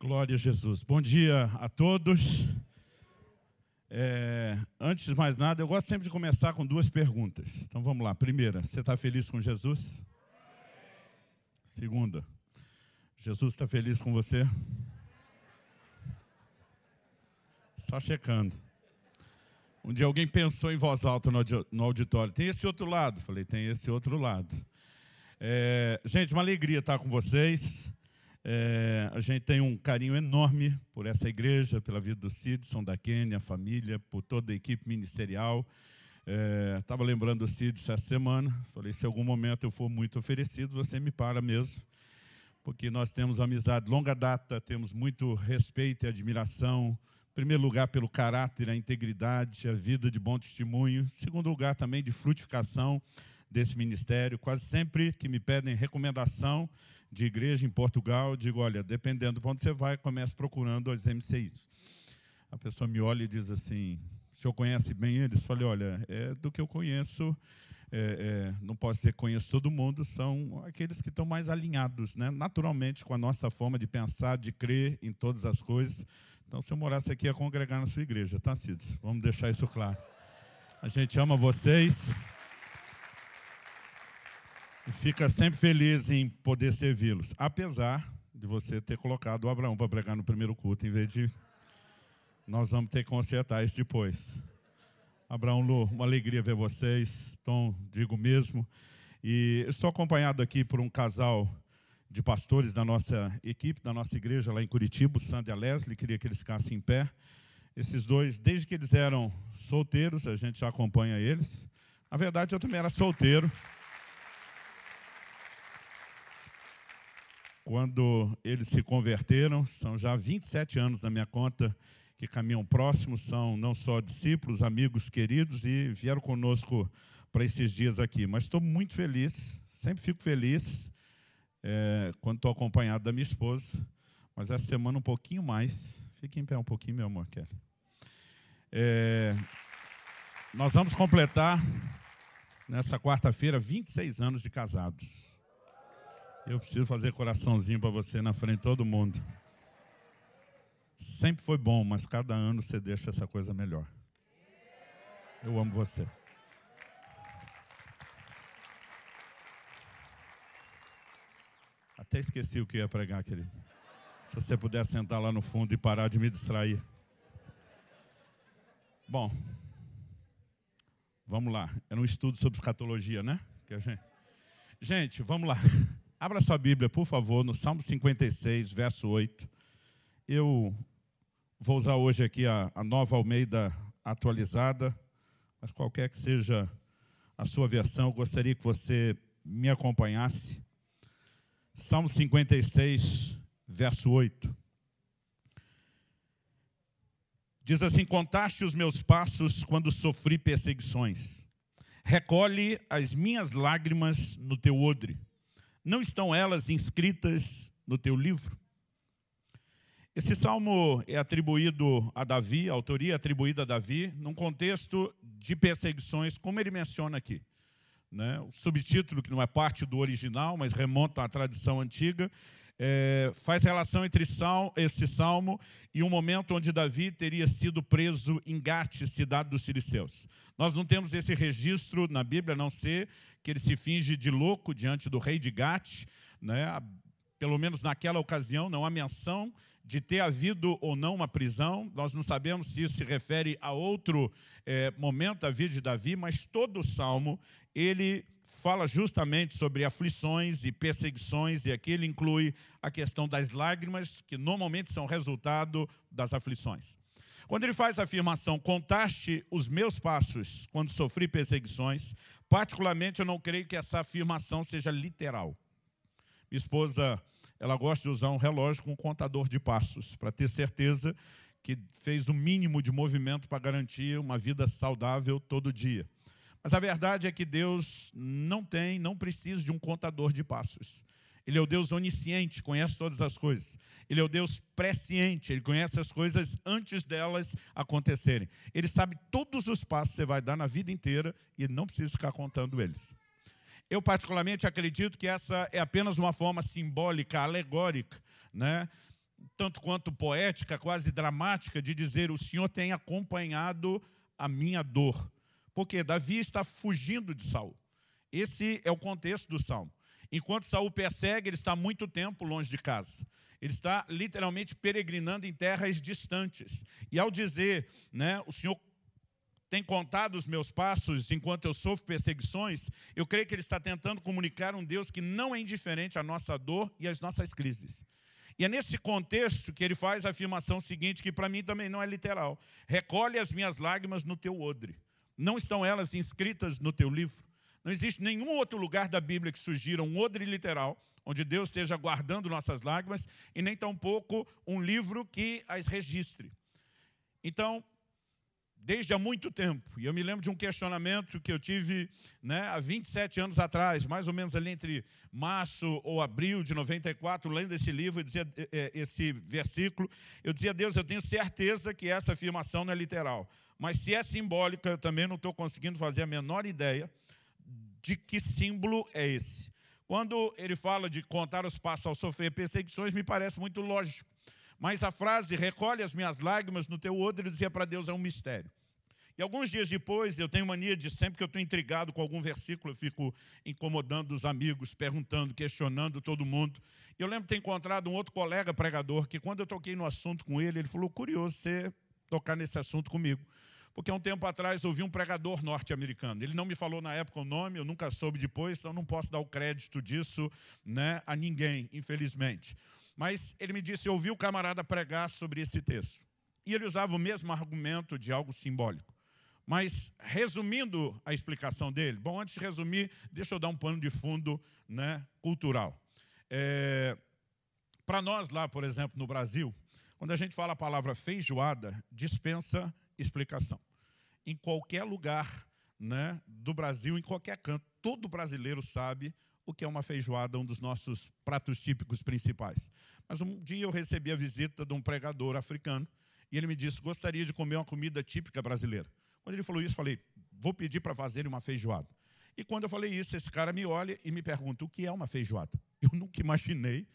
Glória a Jesus. Bom dia a todos. É, antes de mais nada, eu gosto sempre de começar com duas perguntas. Então vamos lá. Primeira, você está feliz com Jesus? Segunda, Jesus está feliz com você? Só checando. Um dia alguém pensou em voz alta no auditório: tem esse outro lado? Falei: tem esse outro lado. É, gente, uma alegria estar com vocês. É, a gente tem um carinho enorme por essa igreja, pela vida do Sidson, da Kênia, a família, por toda a equipe ministerial. Estava é, lembrando do Sidson essa semana. Falei: se algum momento eu for muito oferecido, você me para mesmo. Porque nós temos amizade de longa data, temos muito respeito e admiração primeiro lugar, pelo caráter, a integridade, a vida de bom testemunho. Em segundo lugar, também de frutificação desse ministério. Quase sempre que me pedem recomendação de igreja em Portugal, eu digo, olha, dependendo de onde você vai, comece procurando as MCIs. A pessoa me olha e diz assim, o senhor conhece bem eles? Falei, olha, é do que eu conheço, é, é, não posso dizer conheço todo mundo, são aqueles que estão mais alinhados, né? naturalmente, com a nossa forma de pensar, de crer em todas as coisas. Então, se eu morasse aqui, ia congregar na sua igreja, tá, Cidos? Vamos deixar isso claro. A gente ama vocês. E fica sempre feliz em poder servi-los. Apesar de você ter colocado o Abraão para pregar no primeiro culto, em vez de. Nós vamos ter que consertar isso depois. Abraão Lu, uma alegria ver vocês. Tom, digo mesmo. E estou acompanhado aqui por um casal de pastores da nossa equipe, da nossa igreja lá em Curitiba, Sandra Leslie, queria que eles ficassem em pé. Esses dois, desde que eles eram solteiros, a gente já acompanha eles. Na verdade, eu também era solteiro. Quando eles se converteram, são já 27 anos na minha conta que caminham próximos, são não só discípulos, amigos queridos e vieram conosco para esses dias aqui. Mas estou muito feliz, sempre fico feliz é, quando estou acompanhado da minha esposa, mas essa semana um pouquinho mais. Fique em pé um pouquinho, meu amor, Kelly. É, nós vamos completar, nessa quarta-feira, 26 anos de casados. Eu preciso fazer coraçãozinho para você na frente de todo mundo. Sempre foi bom, mas cada ano você deixa essa coisa melhor. Eu amo você. Até esqueci o que ia pregar, querido. Se você puder sentar lá no fundo e parar de me distrair. Bom, vamos lá. Era um estudo sobre escatologia, né? Gente... gente, vamos lá. Abra sua Bíblia, por favor, no Salmo 56, verso 8. Eu vou usar hoje aqui a, a nova Almeida atualizada, mas qualquer que seja a sua versão, eu gostaria que você me acompanhasse. Salmo 56, verso 8. Diz assim: Contaste os meus passos quando sofri perseguições. Recolhe as minhas lágrimas no teu odre. Não estão elas inscritas no teu livro? Esse salmo é atribuído a Davi, a autoria é atribuída a Davi, num contexto de perseguições, como ele menciona aqui. Né? O subtítulo, que não é parte do original, mas remonta à tradição antiga, é, faz relação entre sal, esse salmo e um momento onde Davi teria sido preso em Gate, cidade dos filisteus. Nós não temos esse registro na Bíblia, a não ser que ele se finge de louco diante do rei de Gate. Né? Pelo menos naquela ocasião, não há menção de ter havido ou não uma prisão. Nós não sabemos se isso se refere a outro é, momento da vida de Davi, mas todo o salmo ele fala justamente sobre aflições e perseguições, e aqui ele inclui a questão das lágrimas, que normalmente são resultado das aflições. Quando ele faz a afirmação, contaste os meus passos quando sofri perseguições, particularmente eu não creio que essa afirmação seja literal. Minha esposa ela gosta de usar um relógio com um contador de passos, para ter certeza que fez o mínimo de movimento para garantir uma vida saudável todo dia. Mas a verdade é que Deus não tem, não precisa de um contador de passos. Ele é o Deus onisciente, conhece todas as coisas. Ele é o Deus presciente, ele conhece as coisas antes delas acontecerem. Ele sabe todos os passos que você vai dar na vida inteira e não precisa ficar contando eles. Eu, particularmente, acredito que essa é apenas uma forma simbólica, alegórica, né? tanto quanto poética, quase dramática, de dizer: O Senhor tem acompanhado a minha dor. Porque Davi está fugindo de Saul. Esse é o contexto do salmo. Enquanto Saul persegue, ele está muito tempo longe de casa. Ele está literalmente peregrinando em terras distantes. E ao dizer, né, o Senhor tem contado os meus passos enquanto eu sofro perseguições, eu creio que ele está tentando comunicar um Deus que não é indiferente à nossa dor e às nossas crises. E é nesse contexto que ele faz a afirmação seguinte, que para mim também não é literal. Recolhe as minhas lágrimas no teu odre. Não estão elas inscritas no teu livro? Não existe nenhum outro lugar da Bíblia que sugira um odre literal, onde Deus esteja guardando nossas lágrimas, e nem tampouco um livro que as registre. Então, desde há muito tempo, e eu me lembro de um questionamento que eu tive né, há 27 anos atrás, mais ou menos ali entre março ou abril de 94, lendo esse livro, dizia, é, é, esse versículo, eu dizia, Deus, eu tenho certeza que essa afirmação não é literal, mas se é simbólica, eu também não estou conseguindo fazer a menor ideia de que símbolo é esse. Quando ele fala de contar os passos ao sofrer perseguições, me parece muito lógico. Mas a frase, recolhe as minhas lágrimas no teu odre, ele dizia para Deus, é um mistério. E alguns dias depois, eu tenho mania de sempre que eu estou intrigado com algum versículo, eu fico incomodando os amigos, perguntando, questionando todo mundo. Eu lembro de ter encontrado um outro colega pregador, que quando eu toquei no assunto com ele, ele falou, curioso você tocar nesse assunto comigo porque há um tempo atrás ouvi um pregador norte-americano. Ele não me falou na época o nome, eu nunca soube depois, então não posso dar o crédito disso né, a ninguém, infelizmente. Mas ele me disse, eu ouvi o camarada pregar sobre esse texto. E ele usava o mesmo argumento de algo simbólico. Mas, resumindo a explicação dele, bom, antes de resumir, deixa eu dar um pano de fundo né, cultural. É, Para nós lá, por exemplo, no Brasil, quando a gente fala a palavra feijoada, dispensa explicação em qualquer lugar né, do Brasil, em qualquer canto, todo brasileiro sabe o que é uma feijoada, um dos nossos pratos típicos principais. Mas um dia eu recebi a visita de um pregador africano e ele me disse, gostaria de comer uma comida típica brasileira. Quando ele falou isso, falei, vou pedir para fazer uma feijoada. E quando eu falei isso, esse cara me olha e me pergunta, o que é uma feijoada? Eu nunca imaginei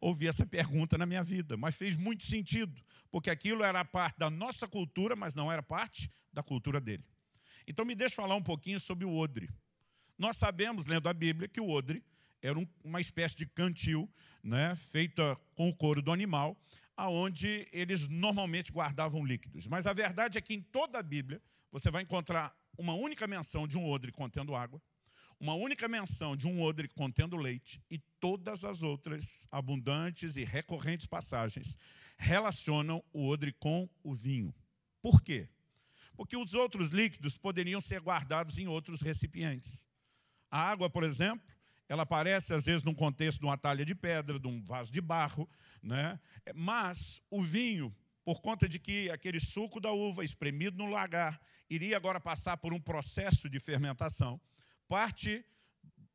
ouvir essa pergunta na minha vida, mas fez muito sentido, porque aquilo era parte da nossa cultura, mas não era parte da cultura dele. Então me deixa falar um pouquinho sobre o odre. Nós sabemos, lendo a Bíblia, que o odre era um, uma espécie de cantil, né, feita com o couro do animal, aonde eles normalmente guardavam líquidos. Mas a verdade é que em toda a Bíblia você vai encontrar uma única menção de um odre contendo água, uma única menção de um odre contendo leite e todas as outras abundantes e recorrentes passagens relacionam o odre com o vinho. Por quê? Porque os outros líquidos poderiam ser guardados em outros recipientes. A água, por exemplo, ela aparece às vezes num contexto de uma talha de pedra, de um vaso de barro, né? mas o vinho, por conta de que aquele suco da uva espremido no lagar iria agora passar por um processo de fermentação, parte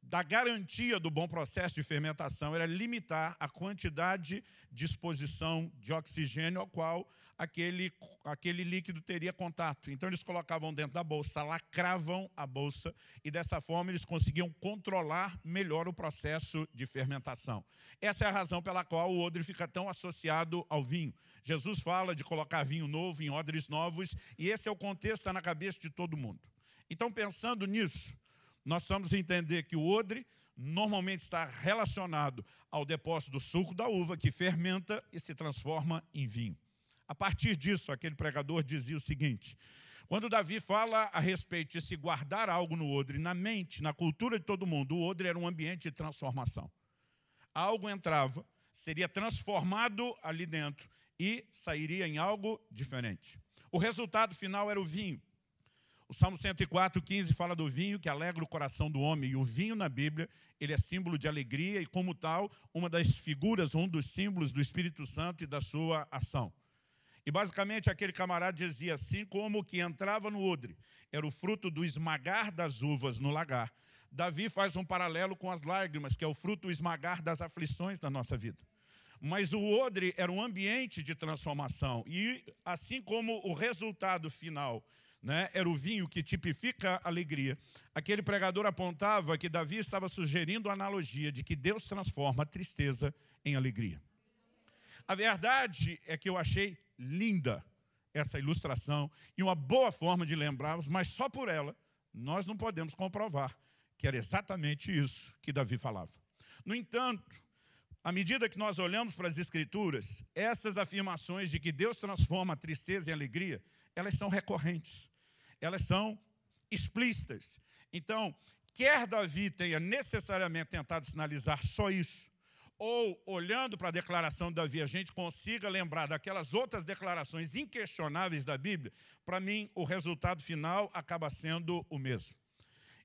da garantia do bom processo de fermentação era limitar a quantidade de exposição de oxigênio ao qual aquele, aquele líquido teria contato. Então, eles colocavam dentro da bolsa, lacravam a bolsa e, dessa forma, eles conseguiam controlar melhor o processo de fermentação. Essa é a razão pela qual o odre fica tão associado ao vinho. Jesus fala de colocar vinho novo em odres novos e esse é o contexto está na cabeça de todo mundo. Então, pensando nisso, nós vamos entender que o odre normalmente está relacionado ao depósito do suco da uva, que fermenta e se transforma em vinho. A partir disso, aquele pregador dizia o seguinte, quando Davi fala a respeito de se guardar algo no odre, na mente, na cultura de todo mundo, o odre era um ambiente de transformação. Algo entrava, seria transformado ali dentro e sairia em algo diferente. O resultado final era o vinho. O Salmo 104, 15 fala do vinho que alegra o coração do homem. E o vinho na Bíblia, ele é símbolo de alegria e, como tal, uma das figuras, um dos símbolos do Espírito Santo e da sua ação. E basicamente aquele camarada dizia assim, como que entrava no odre era o fruto do esmagar das uvas no lagar. Davi faz um paralelo com as lágrimas, que é o fruto do esmagar das aflições da nossa vida. Mas o odre era um ambiente de transformação. E assim como o resultado final né, era o vinho que tipifica a alegria. Aquele pregador apontava que Davi estava sugerindo a analogia de que Deus transforma a tristeza em alegria. A verdade é que eu achei linda essa ilustração e uma boa forma de lembrarmos, mas só por ela nós não podemos comprovar que era exatamente isso que Davi falava. No entanto, à medida que nós olhamos para as Escrituras, essas afirmações de que Deus transforma a tristeza em alegria, elas são recorrentes, elas são explícitas. Então, quer Davi tenha necessariamente tentado sinalizar só isso, ou olhando para a declaração de Davi, a gente consiga lembrar daquelas outras declarações inquestionáveis da Bíblia, para mim o resultado final acaba sendo o mesmo.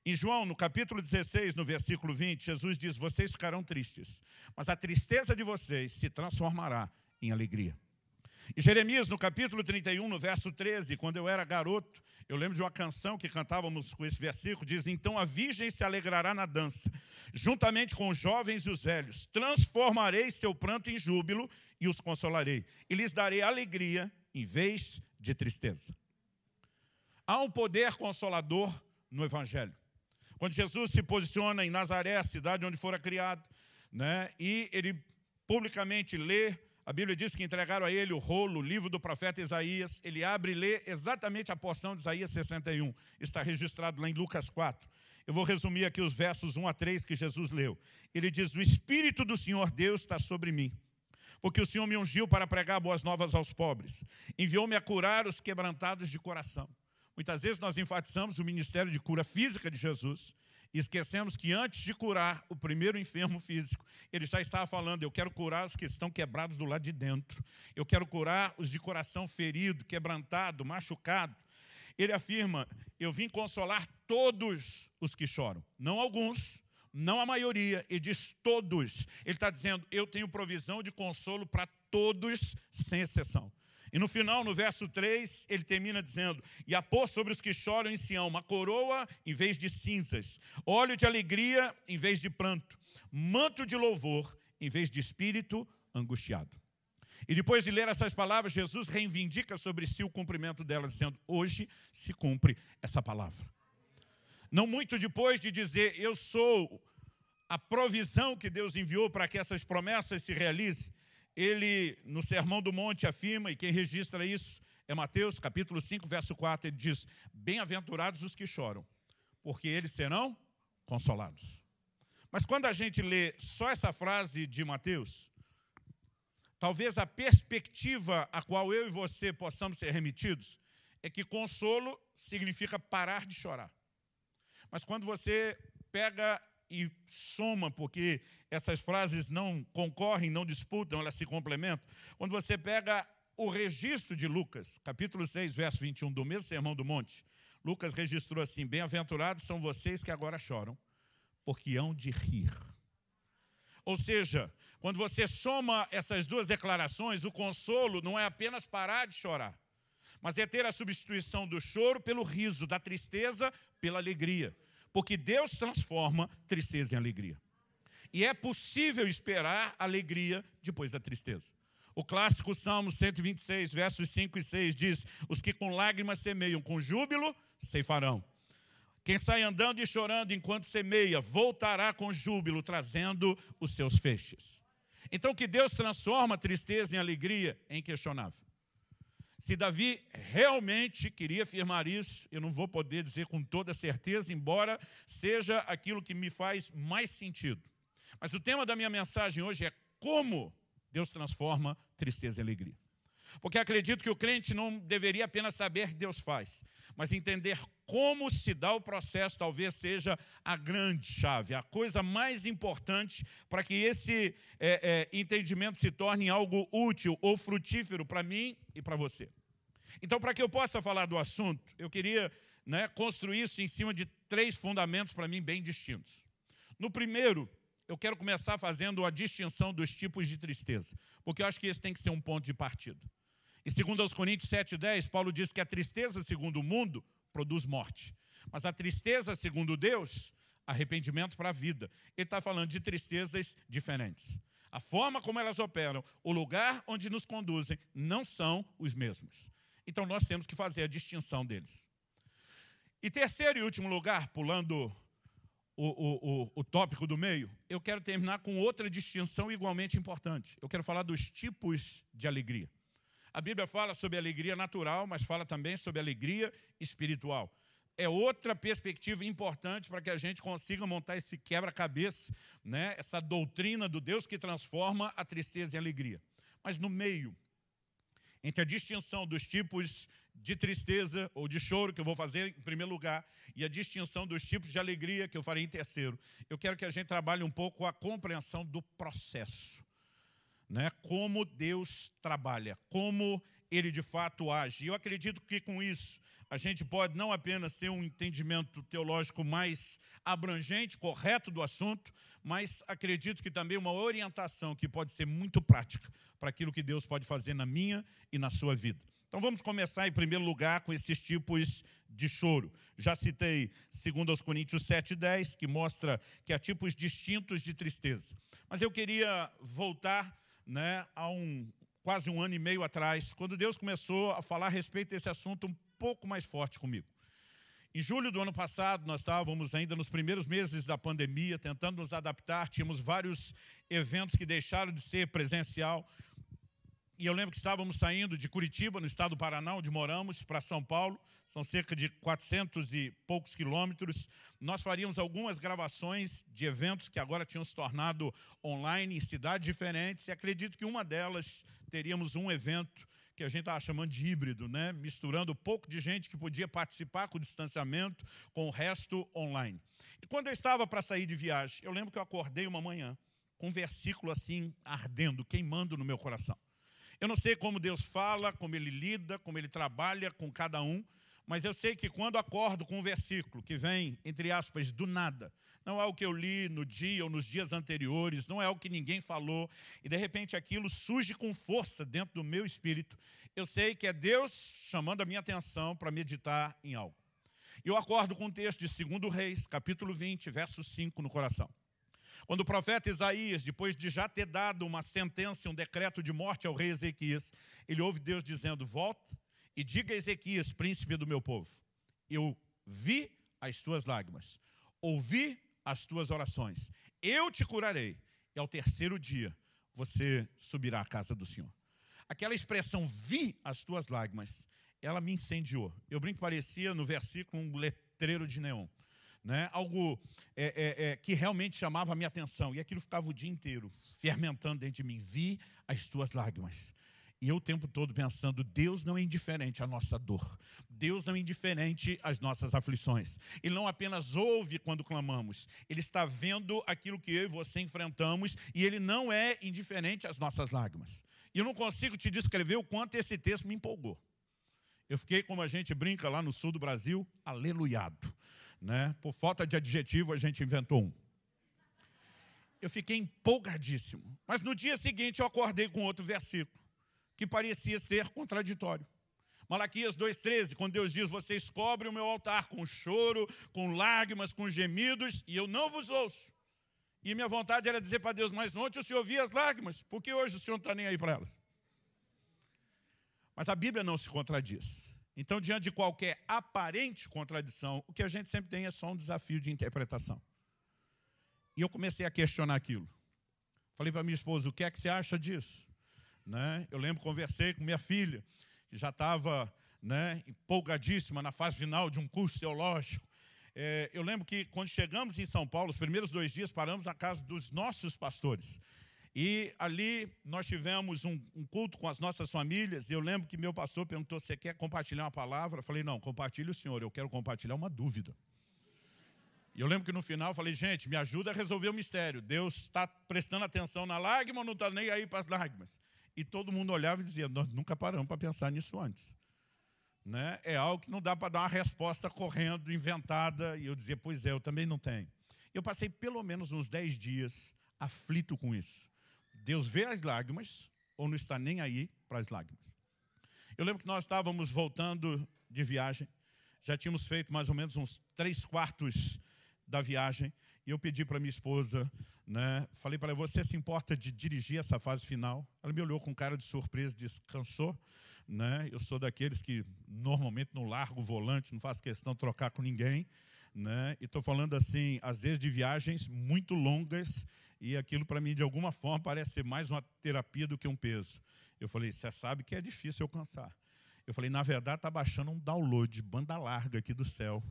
Em João, no capítulo 16, no versículo 20, Jesus diz: Vocês ficarão tristes, mas a tristeza de vocês se transformará em alegria. E Jeremias, no capítulo 31, no verso 13, quando eu era garoto, eu lembro de uma canção que cantávamos com esse versículo, diz, então a virgem se alegrará na dança, juntamente com os jovens e os velhos, transformarei seu pranto em júbilo e os consolarei, e lhes darei alegria em vez de tristeza. Há um poder consolador no Evangelho. Quando Jesus se posiciona em Nazaré, a cidade onde fora criado, né, e ele publicamente lê, a Bíblia diz que entregaram a ele o rolo, o livro do profeta Isaías, ele abre e lê exatamente a porção de Isaías 61, está registrado lá em Lucas 4. Eu vou resumir aqui os versos 1 a 3 que Jesus leu. Ele diz, o Espírito do Senhor Deus está sobre mim, porque o Senhor me ungiu para pregar boas novas aos pobres, enviou-me a curar os quebrantados de coração Muitas vezes nós enfatizamos o ministério de cura física de Jesus esquecemos que antes de curar o primeiro enfermo físico, ele já estava falando, eu quero curar os que estão quebrados do lado de dentro. Eu quero curar os de coração ferido, quebrantado, machucado. Ele afirma, eu vim consolar todos os que choram. Não alguns, não a maioria, ele diz todos. Ele está dizendo, eu tenho provisão de consolo para todos, sem exceção. E no final, no verso 3, ele termina dizendo: E a pôr sobre os que choram em Sião uma coroa em vez de cinzas, óleo de alegria em vez de pranto, manto de louvor em vez de espírito angustiado. E depois de ler essas palavras, Jesus reivindica sobre si o cumprimento delas, dizendo: Hoje se cumpre essa palavra. Não muito depois de dizer: Eu sou a provisão que Deus enviou para que essas promessas se realizem, ele, no Sermão do Monte, afirma, e quem registra isso é Mateus, capítulo 5, verso 4, ele diz, bem-aventurados os que choram, porque eles serão consolados. Mas quando a gente lê só essa frase de Mateus, talvez a perspectiva a qual eu e você possamos ser remetidos é que consolo significa parar de chorar. Mas quando você pega e soma, porque essas frases não concorrem, não disputam, elas se complementam. Quando você pega o registro de Lucas, capítulo 6, verso 21, do mesmo Sermão do Monte, Lucas registrou assim, bem-aventurados são vocês que agora choram, porque hão de rir. Ou seja, quando você soma essas duas declarações, o consolo não é apenas parar de chorar, mas é ter a substituição do choro pelo riso, da tristeza pela alegria. Porque Deus transforma tristeza em alegria. E é possível esperar alegria depois da tristeza. O clássico Salmo 126, versos 5 e 6 diz: Os que com lágrimas semeiam, com júbilo ceifarão. Quem sai andando e chorando enquanto semeia, voltará com júbilo, trazendo os seus feixes. Então, que Deus transforma tristeza em alegria é inquestionável. Se Davi realmente queria afirmar isso, eu não vou poder dizer com toda certeza, embora seja aquilo que me faz mais sentido. Mas o tema da minha mensagem hoje é como Deus transforma tristeza em alegria. Porque acredito que o crente não deveria apenas saber que Deus faz, mas entender como se dá o processo, talvez seja a grande chave, a coisa mais importante para que esse é, é, entendimento se torne algo útil ou frutífero para mim e para você. Então, para que eu possa falar do assunto, eu queria né, construir isso em cima de três fundamentos para mim bem distintos. No primeiro, eu quero começar fazendo a distinção dos tipos de tristeza, porque eu acho que esse tem que ser um ponto de partida. E segundo aos Coríntios 7,10, Paulo diz que a tristeza, segundo o mundo, produz morte. Mas a tristeza, segundo Deus, arrependimento para a vida. Ele está falando de tristezas diferentes. A forma como elas operam, o lugar onde nos conduzem, não são os mesmos. Então nós temos que fazer a distinção deles. E terceiro e último lugar, pulando o, o, o, tópico do meio, eu quero terminar com outra distinção igualmente importante. Eu quero falar dos tipos de alegria. A Bíblia fala sobre alegria natural, mas fala também sobre alegria espiritual. É outra perspectiva importante para que a gente consiga montar esse quebra-cabeça, né? essa doutrina do Deus que transforma a tristeza em alegria. Mas no meio, entre a distinção dos tipos de tristeza ou de choro, que eu vou fazer em primeiro lugar, e a distinção dos tipos de alegria, que eu farei em terceiro. Eu quero que a gente trabalhe um pouco a compreensão do processo. Né? Como Deus trabalha, como Ele de fato age. Eu acredito que com isso a gente pode não apenas ter um entendimento teológico mais abrangente, correto do assunto, mas acredito que também uma orientação que pode ser muito prática para aquilo que Deus pode fazer na minha e na sua vida. Então vamos começar em primeiro lugar com esses tipos de choro. Já citei 2 Coríntios 7,10, que mostra que há tipos distintos de tristeza. Mas eu queria voltar né, a um, quase um ano e meio atrás, quando Deus começou a falar a respeito desse assunto um pouco mais forte comigo. Em julho do ano passado, nós estávamos ainda nos primeiros meses da pandemia, tentando nos adaptar, tínhamos vários eventos que deixaram de ser presencial. E eu lembro que estávamos saindo de Curitiba, no estado do Paraná, onde moramos, para São Paulo. São cerca de 400 e poucos quilômetros. Nós faríamos algumas gravações de eventos que agora tinham se tornado online em cidades diferentes. E acredito que uma delas teríamos um evento que a gente estava chamando de híbrido, né? misturando pouco de gente que podia participar com o distanciamento, com o resto online. E quando eu estava para sair de viagem, eu lembro que eu acordei uma manhã com um versículo assim, ardendo, queimando no meu coração. Eu não sei como Deus fala, como Ele lida, como Ele trabalha com cada um, mas eu sei que quando acordo com um versículo que vem, entre aspas, do nada, não é o que eu li no dia ou nos dias anteriores, não é o que ninguém falou, e de repente aquilo surge com força dentro do meu espírito, eu sei que é Deus chamando a minha atenção para meditar em algo. Eu acordo com um texto de 2 Reis, capítulo 20, verso 5 no coração. Quando o profeta Isaías, depois de já ter dado uma sentença, um decreto de morte ao rei Ezequias, ele ouve Deus dizendo, volta e diga a Ezequias, príncipe do meu povo, eu vi as tuas lágrimas, ouvi as tuas orações, eu te curarei, e ao terceiro dia você subirá à casa do Senhor. Aquela expressão, vi as tuas lágrimas, ela me incendiou. Eu brinco, parecia no versículo um letreiro de neon. Né? Algo é, é, é, que realmente chamava a minha atenção. E aquilo ficava o dia inteiro fermentando dentro de mim. Vi as tuas lágrimas. E eu o tempo todo pensando, Deus não é indiferente à nossa dor. Deus não é indiferente às nossas aflições. Ele não apenas ouve quando clamamos, Ele está vendo aquilo que eu e você enfrentamos e Ele não é indiferente às nossas lágrimas. E eu não consigo te descrever o quanto esse texto me empolgou. Eu fiquei, como a gente brinca lá no sul do Brasil, aleluiado. Né? Por falta de adjetivo, a gente inventou um. Eu fiquei empolgadíssimo. Mas no dia seguinte eu acordei com outro versículo que parecia ser contraditório. Malaquias 2,13, quando Deus diz, vocês cobrem o meu altar com choro, com lágrimas, com gemidos, e eu não vos ouço. E minha vontade era dizer para Deus, mas ontem o Senhor via as lágrimas, por que hoje o Senhor não está nem aí para elas? Mas a Bíblia não se contradiz. Então, diante de qualquer aparente contradição, o que a gente sempre tem é só um desafio de interpretação. E eu comecei a questionar aquilo. Falei para minha esposa, o que é que você acha disso? Né? Eu lembro, conversei com minha filha, que já estava né, empolgadíssima na fase final de um curso teológico. É, eu lembro que quando chegamos em São Paulo, os primeiros dois dias, paramos na casa dos nossos pastores. E ali nós tivemos um, um, culto com as nossas famílias. E eu lembro que meu pastor perguntou: Você quer compartilhar uma palavra? Eu falei: Não, compartilhe o senhor, eu quero compartilhar uma dúvida. E eu lembro que no final eu falei: Gente, me ajuda a resolver o mistério. Deus está prestando atenção na lágrima ou não está nem aí para as lágrimas? E todo mundo olhava e dizia, nós nunca paramos para pensar nisso antes. Né? É algo que não dá para dar uma resposta correndo, inventada. E eu dizia, pois é, eu também não tenho. Eu passei pelo menos uns 10 dias aflito com isso. Deus vê as lágrimas ou não está nem aí para as lágrimas. Eu lembro que nós estávamos voltando de viagem, já tínhamos feito mais ou menos uns três quartos da viagem, e eu pedi para minha esposa, né, falei para ela, você se importa de dirigir essa fase final? Ela me olhou com cara de surpresa disse, cansou? Né? Eu sou daqueles que normalmente não largo o volante, não faço questão de trocar com ninguém. Né? E estou falando assim, às vezes de viagens muito longas, e aquilo para mim, de alguma forma, parece ser mais uma terapia do que um peso. Eu falei, você sabe que é difícil alcançar. Eu falei, na verdade, está baixando um download, banda larga aqui do céu.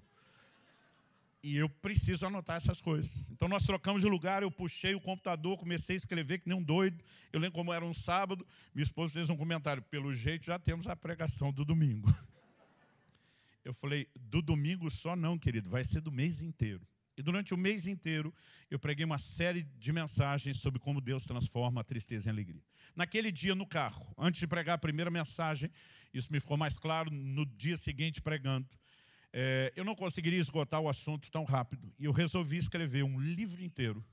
E eu preciso anotar essas coisas. Então nós trocamos de lugar, eu puxei o computador, comecei a escrever que nem um doido. Eu lembro como era um sábado, minha esposa fez um comentário, pelo jeito já temos a pregação do domingo. Eu falei, do domingo só não, querido, vai ser do mês inteiro. E durante o mês inteiro eu preguei uma série de mensagens sobre como Deus transforma a tristeza em alegria. Naquele dia no carro, antes de pregar a primeira mensagem, isso me ficou mais claro no dia seguinte pregando, é, eu não conseguiria esgotar o assunto tão rápido. E eu resolvi escrever um livro inteiro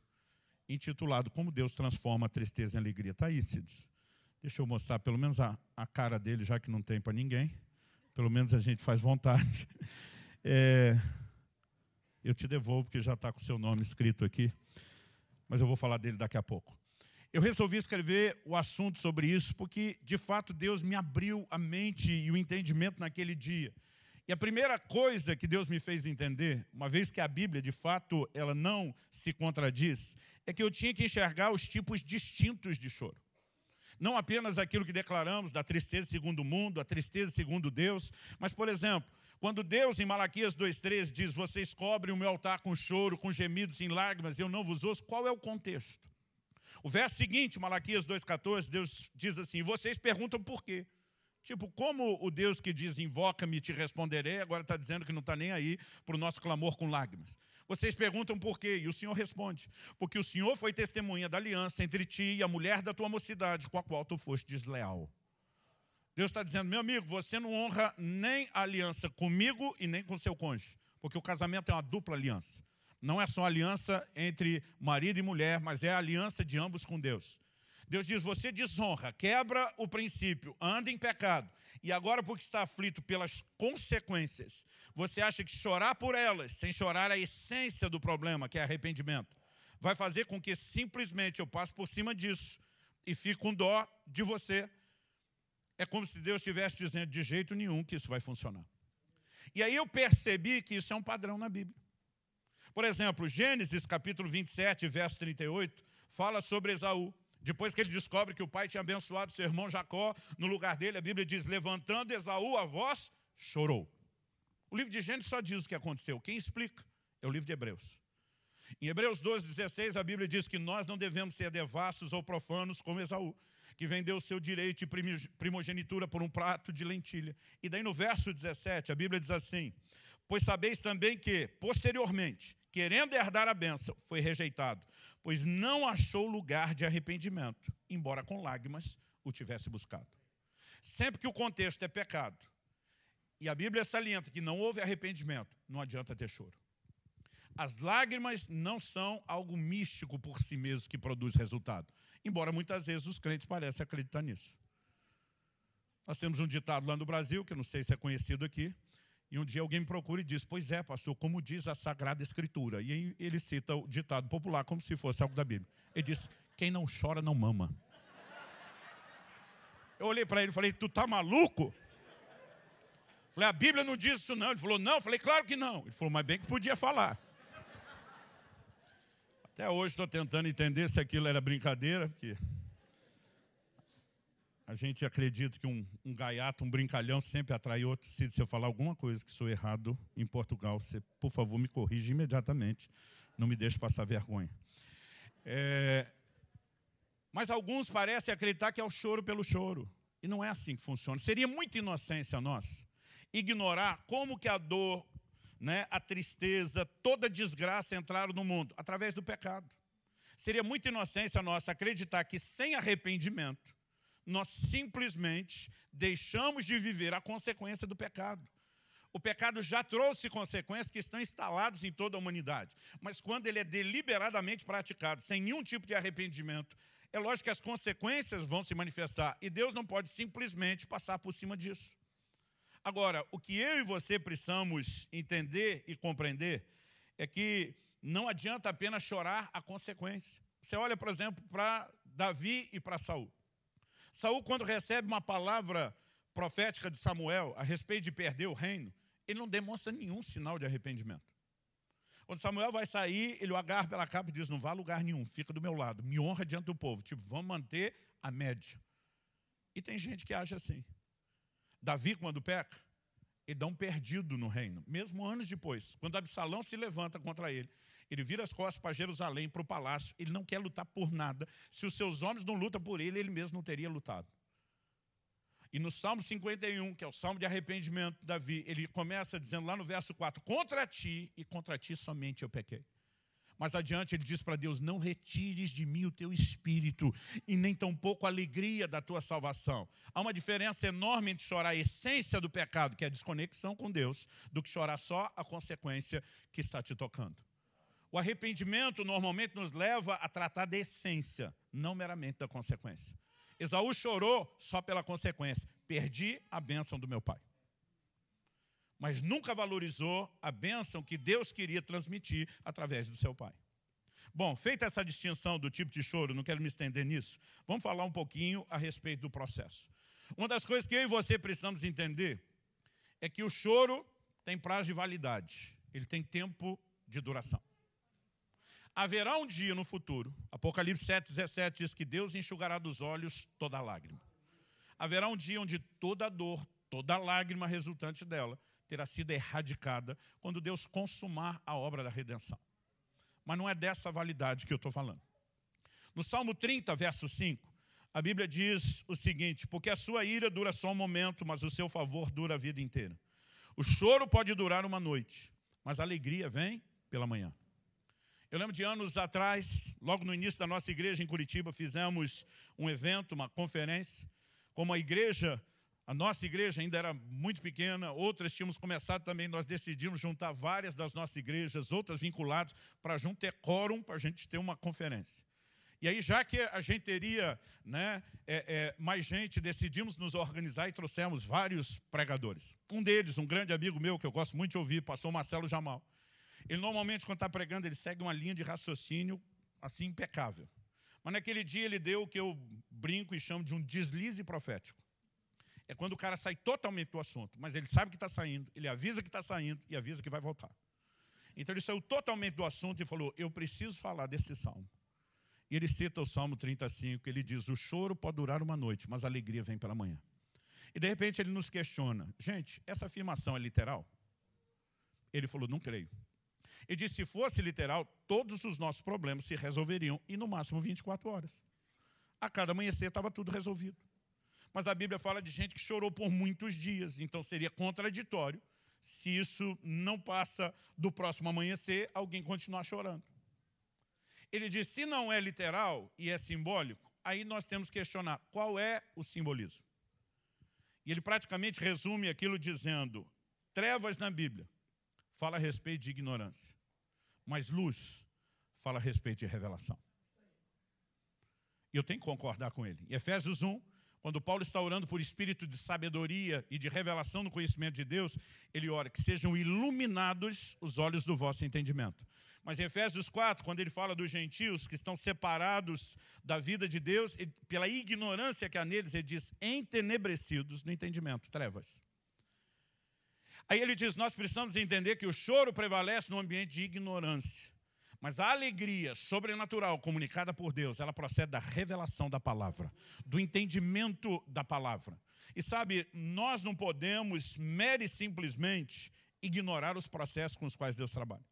intitulado Como Deus Transforma a Tristeza em Alegria. Está aí, Cidos. Deixa eu mostrar pelo menos a, a cara dele, já que não tem para ninguém. Pelo menos a gente faz vontade. É, eu te devolvo, porque já está com o seu nome escrito aqui. Mas eu vou falar dele daqui a pouco. Eu resolvi escrever o assunto sobre isso, porque, de fato, Deus me abriu a mente e o entendimento naquele dia. E a primeira coisa que Deus me fez entender, uma vez que a Bíblia, de fato, ela não se contradiz, é que eu tinha que enxergar os tipos distintos de choro. Não apenas aquilo que declaramos da tristeza segundo o mundo, a tristeza segundo Deus, mas, por exemplo, quando Deus, em Malaquias 2,13, diz, vocês cobrem o meu altar com choro, com gemidos em lágrimas, eu não vos ouço, qual é o contexto? O verso seguinte, Malaquias 2,14, Deus diz assim, vocês perguntam por quê? Tipo, como o Deus que diz, invoca-me te responderei, agora está dizendo que não está nem aí para o nosso clamor com lágrimas. Vocês perguntam por quê? E o Senhor responde, porque o Senhor foi testemunha da aliança entre ti e a mulher da tua mocidade, com a qual tu foste desleal. Deus está dizendo, meu amigo, você não honra nem a aliança comigo e nem com seu cônjuge, porque o casamento é uma dupla aliança. Não é só aliança entre marido e mulher, mas é a aliança de ambos com Deus. Deus diz, você desonra, quebra o princípio, anda em pecado. E agora, porque está aflito pelas consequências, você acha que chorar por elas, sem chorar a essência do problema, que é arrependimento, vai fazer com que simplesmente eu passe por cima disso e fique com dó de você. É como se Deus estivesse dizendo de jeito nenhum que isso vai funcionar. E aí eu percebi que isso é um padrão na Bíblia. Por exemplo, Gênesis capítulo 27, verso 38, fala sobre Esaú. Depois que ele descobre que o pai tinha abençoado seu irmão Jacó, no lugar dele, a Bíblia diz, levantando Esaú a voz, chorou. O livro de Gênesis só diz o que aconteceu. Quem explica? É o livro de Hebreus. Em Hebreus 12, 16, a Bíblia diz que nós não devemos ser devassos ou profanos como Esaú, que vendeu o seu direito de primogenitura por um prato de lentilha. E daí no verso 17, a Bíblia diz assim, Pois sabeis também que, posteriormente, querendo herdar a bênção, foi rejeitado, pois não achou lugar de arrependimento, embora com lágrimas o tivesse buscado. Sempre que o contexto é pecado, e a Bíblia salienta que não houve arrependimento, não adianta ter choro. As lágrimas não são algo místico por si mesmo que produz resultado, embora muitas vezes os crentes parecem acreditar nisso. Nós temos um ditado lá no Brasil, que não sei se é conhecido aqui, e um dia alguém me procura e diz, pois é, pastor, como diz a Sagrada Escritura. E ele cita o ditado popular como se fosse algo da Bíblia. Ele diz, quem não chora não mama. Eu olhei para ele e falei, tu tá maluco? Falei, a Bíblia não diz isso não. Ele falou, não. Eu falei, claro que não. Ele falou, mas bem que podia falar. Até hoje estou tentando entender se aquilo era brincadeira, porque a gente acredita que um, um, gaiato, um brincalhão sempre atrai outro. Se eu falar alguma coisa que sou errado em Portugal, você, por favor, me corrija imediatamente. Não me deixe passar vergonha. É, mas alguns parecem acreditar que é o choro pelo choro. E não é assim que funciona. Seria muita inocência nossa ignorar como que a dor, né, a tristeza, toda a desgraça entraram no mundo através do pecado. Seria muita inocência nossa acreditar que sem arrependimento nós simplesmente deixamos de viver a consequência do pecado. O pecado já trouxe consequências que estão instaladas em toda a humanidade. Mas quando ele é deliberadamente praticado, sem nenhum tipo de arrependimento, é lógico que as consequências vão se manifestar. E Deus não pode simplesmente passar por cima disso. Agora, o que eu e você precisamos entender e compreender é que não adianta apenas chorar a consequência. Você olha, por exemplo, para Davi e para Saul. Saul, quando recebe uma palavra profética de Samuel a respeito de perder o reino, ele não demonstra nenhum sinal de arrependimento. Quando Samuel vai sair, ele o agarra pela capa e diz: Não vá a lugar nenhum, fica do meu lado, me honra diante do povo. Tipo, vamos manter a média. E tem gente que acha assim. Davi, quando peca, ele dá um perdido no reino, mesmo anos depois. Quando Absalão se levanta contra ele, ele vira as costas para Jerusalém, para o palácio, ele não quer lutar por nada. Se os seus homens não lutam por ele, ele mesmo não teria lutado. E no Salmo 51, que é o Salmo de arrependimento de Davi, ele começa dizendo lá no verso 4, contra ti e contra ti somente eu pequei. Mais adiante ele diz para Deus, não retires de mim o teu espírito e nem tampouco a alegria da tua salvação. Há uma diferença enorme entre chorar a essência do pecado, que é a desconexão com Deus, do que chorar só a consequência que está te tocando. O arrependimento normalmente nos leva a tratar da essência, não meramente da consequência. Esaú chorou só pela consequência. Perdi a bênção do meu pai. Mas nunca valorizou a bênção que Deus queria transmitir através do seu pai. Bom, feita essa distinção do tipo de choro, não quero me estender nisso, vamos falar um pouquinho a respeito do processo. Uma das coisas que eu e você precisamos entender é que o choro tem prazo de validade, ele tem tempo de duração. Haverá um dia no futuro, Apocalipse 7, 17 diz que Deus enxugará dos olhos toda lágrima. Haverá um dia onde toda dor, toda lágrima resultante dela terá sido erradicada quando Deus consumar a obra da redenção. Mas não é dessa validade que eu estou falando. No Salmo 30, verso 5, a Bíblia diz o seguinte, porque a sua ira dura só um momento, mas o seu favor dura a vida inteira. O choro pode durar uma noite, mas a alegria vem pela manhã. Eu lembro de anos atrás, logo no início da nossa igreja em Curitiba, fizemos um evento, uma conferência. Como a igreja, a nossa igreja ainda era muito pequena, outras tínhamos começado também, nós decidimos juntar várias das nossas igrejas, outras vinculadas, para junto ter quórum, para a gente ter uma conferência. E aí, já que a gente teria né, é, é, mais gente, decidimos nos organizar e trouxemos vários pregadores. Um deles, um grande amigo meu, que eu gosto muito de ouvir, pastor Marcelo Jamal. Ele normalmente, quando está pregando, ele segue uma linha de raciocínio assim impecável. Mas naquele dia ele deu o que eu brinco e chamo de um deslize profético. É quando o cara sai totalmente do assunto, mas ele sabe que está saindo, ele avisa que está saindo e avisa que vai voltar. Então ele saiu totalmente do assunto e falou, eu preciso falar desse salmo. E ele cita o Salmo 35, ele diz, o choro pode durar uma noite, mas a alegria vem pela manhã. E de repente ele nos questiona, gente, essa afirmação é literal? Ele falou, não creio. E disse, se fosse literal, todos os nossos problemas se resolveriam em no máximo 24 horas. A cada amanhecer estava tudo resolvido. Mas a Bíblia fala de gente que chorou por muitos dias, então seria contraditório se isso não passa do próximo amanhecer, alguém continuar chorando. Ele diz, se não é literal e é simbólico, aí nós temos que questionar qual é o simbolismo. E ele praticamente resume aquilo dizendo, trevas na Bíblia fala a respeito de ignorância, mas luz fala a respeito de revelação. E eu tenho que concordar com ele. Em Efésios 1, quando Paulo está orando por espírito de sabedoria e de revelação no conhecimento de Deus, ele ora que sejam iluminados os olhos do vosso entendimento. Mas em Efésios 4, quando ele fala dos gentios que estão separados da vida de Deus, pela ignorância que há neles, ele diz entenebrecidos no entendimento, trevas. Aí ele diz, nós precisamos entender que o choro prevalece no ambiente de ignorância. Mas a alegria sobrenatural comunicada por Deus, ela procede da revelação da palavra, do entendimento da palavra. E sabe, nós não podemos, mere simplesmente, ignorar os processos com os quais Deus trabalha.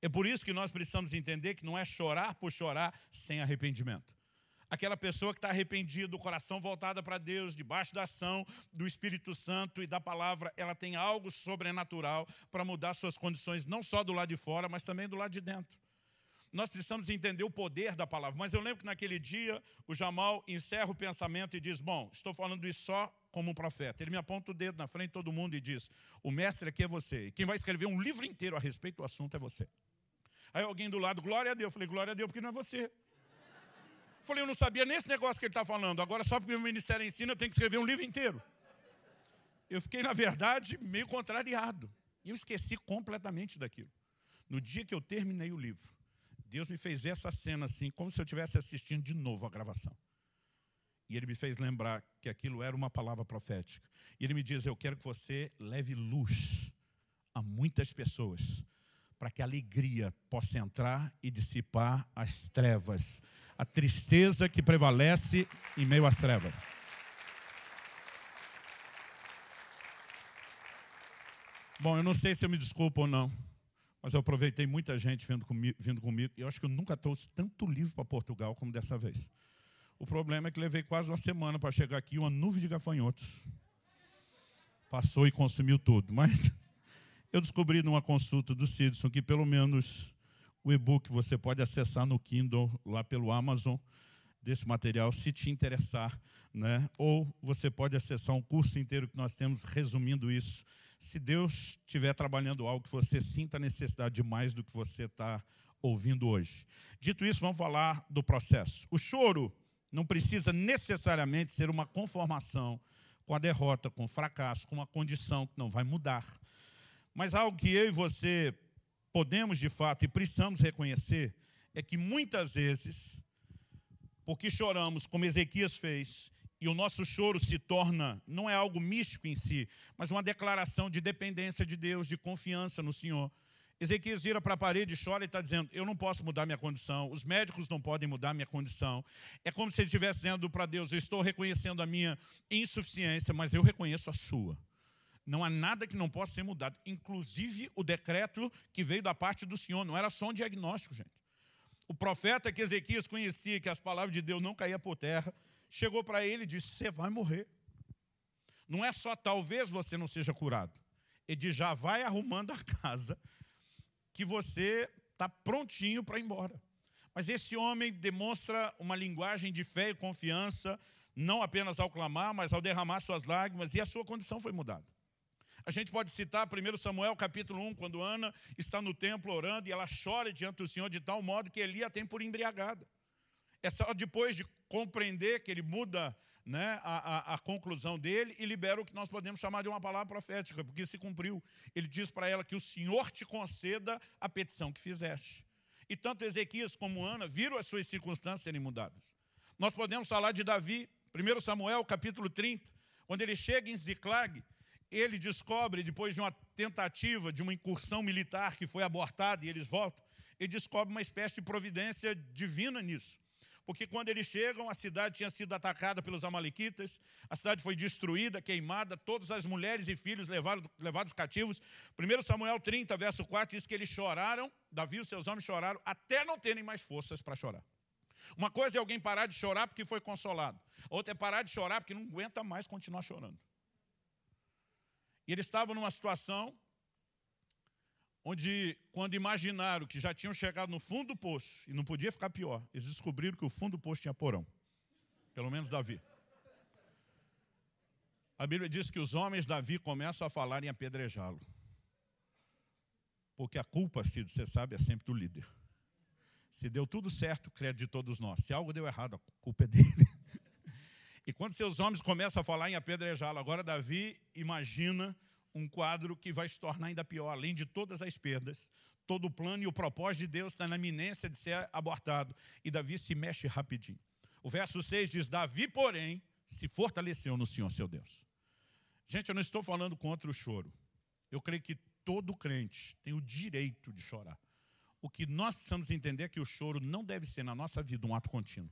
É por isso que nós precisamos entender que não é chorar por chorar sem arrependimento aquela pessoa que está arrependida, do coração voltada para Deus, debaixo da ação do Espírito Santo e da palavra, ela tem algo sobrenatural para mudar suas condições, não só do lado de fora, mas também do lado de dentro. Nós precisamos entender o poder da palavra. Mas eu lembro que naquele dia, o Jamal encerra o pensamento e diz, bom, estou falando isso só como um profeta. Ele me aponta o dedo na frente de todo mundo e diz, o mestre aqui é você. E quem vai escrever um livro inteiro a respeito do assunto é você. Aí alguém do lado, glória a Deus. Eu falei, glória a Deus, porque não é você. Falei, eu não sabia nem esse negócio que ele está falando. Agora, só porque o ministério ensina, eu tenho que escrever um livro inteiro. Eu fiquei, na verdade, meio contrariado. E eu esqueci completamente daquilo. No dia que eu terminei o livro, Deus me fez ver essa cena assim, como se eu estivesse assistindo de novo a gravação. E ele me fez lembrar que aquilo era uma palavra profética. E ele me diz, eu quero que você leve luz a muitas pessoas para que a alegria possa entrar e dissipar as trevas, a tristeza que prevalece em meio às trevas. Bom, eu não sei se eu me desculpo ou não, mas eu aproveitei muita gente vindo comigo, vindo comigo e eu acho que eu nunca trouxe tanto livro para Portugal como dessa vez. O problema é que levei quase uma semana para chegar aqui, uma nuvem de gafanhotos. Passou e consumiu tudo, mas eu descobri numa consulta do Sidson que pelo menos o e-book você pode acessar no Kindle, lá pelo Amazon, desse material, se te interessar. Né? Ou você pode acessar um curso inteiro que nós temos resumindo isso. Se Deus estiver trabalhando algo que você sinta necessidade de mais do que você está ouvindo hoje. Dito isso, vamos falar do processo. O choro não precisa necessariamente ser uma conformação com a derrota, com o fracasso, com uma condição que não vai mudar. Mas algo que eu e você podemos de fato e precisamos reconhecer é que muitas vezes, porque choramos, como Ezequias fez, e o nosso choro se torna, não é algo místico em si, mas uma declaração de dependência de Deus, de confiança no Senhor. Ezequias vira para a parede chora e está dizendo: Eu não posso mudar minha condição, os médicos não podem mudar minha condição. É como se ele estivesse dizendo para Deus: Eu estou reconhecendo a minha insuficiência, mas eu reconheço a sua. Não há nada que não possa ser mudado, inclusive o decreto que veio da parte do Senhor, não era só um diagnóstico, gente. O profeta que Ezequias conhecia, que as palavras de Deus não caíam por terra, chegou para ele e disse: Você vai morrer. Não é só talvez você não seja curado. Ele Já vai arrumando a casa, que você está prontinho para ir embora. Mas esse homem demonstra uma linguagem de fé e confiança, não apenas ao clamar, mas ao derramar suas lágrimas, e a sua condição foi mudada. A gente pode citar 1 Samuel capítulo 1, quando Ana está no templo orando e ela chora diante do Senhor de tal modo que Eli a tem por embriagada. É só depois de compreender que ele muda né, a, a, a, conclusão dele e libera o que nós podemos chamar de uma palavra profética, porque se cumpriu. Ele diz para ela que o Senhor te conceda a petição que fizeste. E tanto Ezequias como Ana viram as suas circunstâncias serem mudadas. Nós podemos falar de Davi, 1 Samuel capítulo 30, quando ele chega em Ziclag, ele descobre, depois de uma tentativa, de uma incursão militar que foi abortada e eles voltam, ele descobre uma espécie de providência divina nisso. Porque quando eles chegam, a cidade tinha sido atacada pelos amalequitas, a cidade foi destruída, queimada, todas as mulheres e filhos levaram, levados cativos. 1 Samuel 30, verso 4, diz que eles choraram, Davi e os seus homens choraram, até não terem mais forças para chorar. Uma coisa é alguém parar de chorar porque foi consolado. Outra é parar de chorar porque não aguenta mais continuar chorando. E eles estavam numa situação onde, quando imaginaram que já tinham chegado no fundo do poço, e não podia ficar pior, eles descobriram que o fundo do poço tinha porão. Pelo menos Davi. A Bíblia diz que os homens Davi começam a falar em apedrejá-lo. Porque a culpa, Cido, você sabe, é sempre do líder. Se deu tudo certo, crédito de todos nós. Se algo deu errado, a culpa é dele. E quando seus homens começam a falar em apedrejá-lo, agora Davi imagina um quadro que vai se tornar ainda pior, além de todas as perdas, todo o plano e o propósito de Deus está na iminência de ser abortado. E Davi se mexe rapidinho. O verso 6 diz: Davi, porém, se fortaleceu no Senhor seu Deus. Gente, eu não estou falando contra o choro. Eu creio que todo crente tem o direito de chorar. O que nós precisamos entender é que o choro não deve ser na nossa vida um ato contínuo.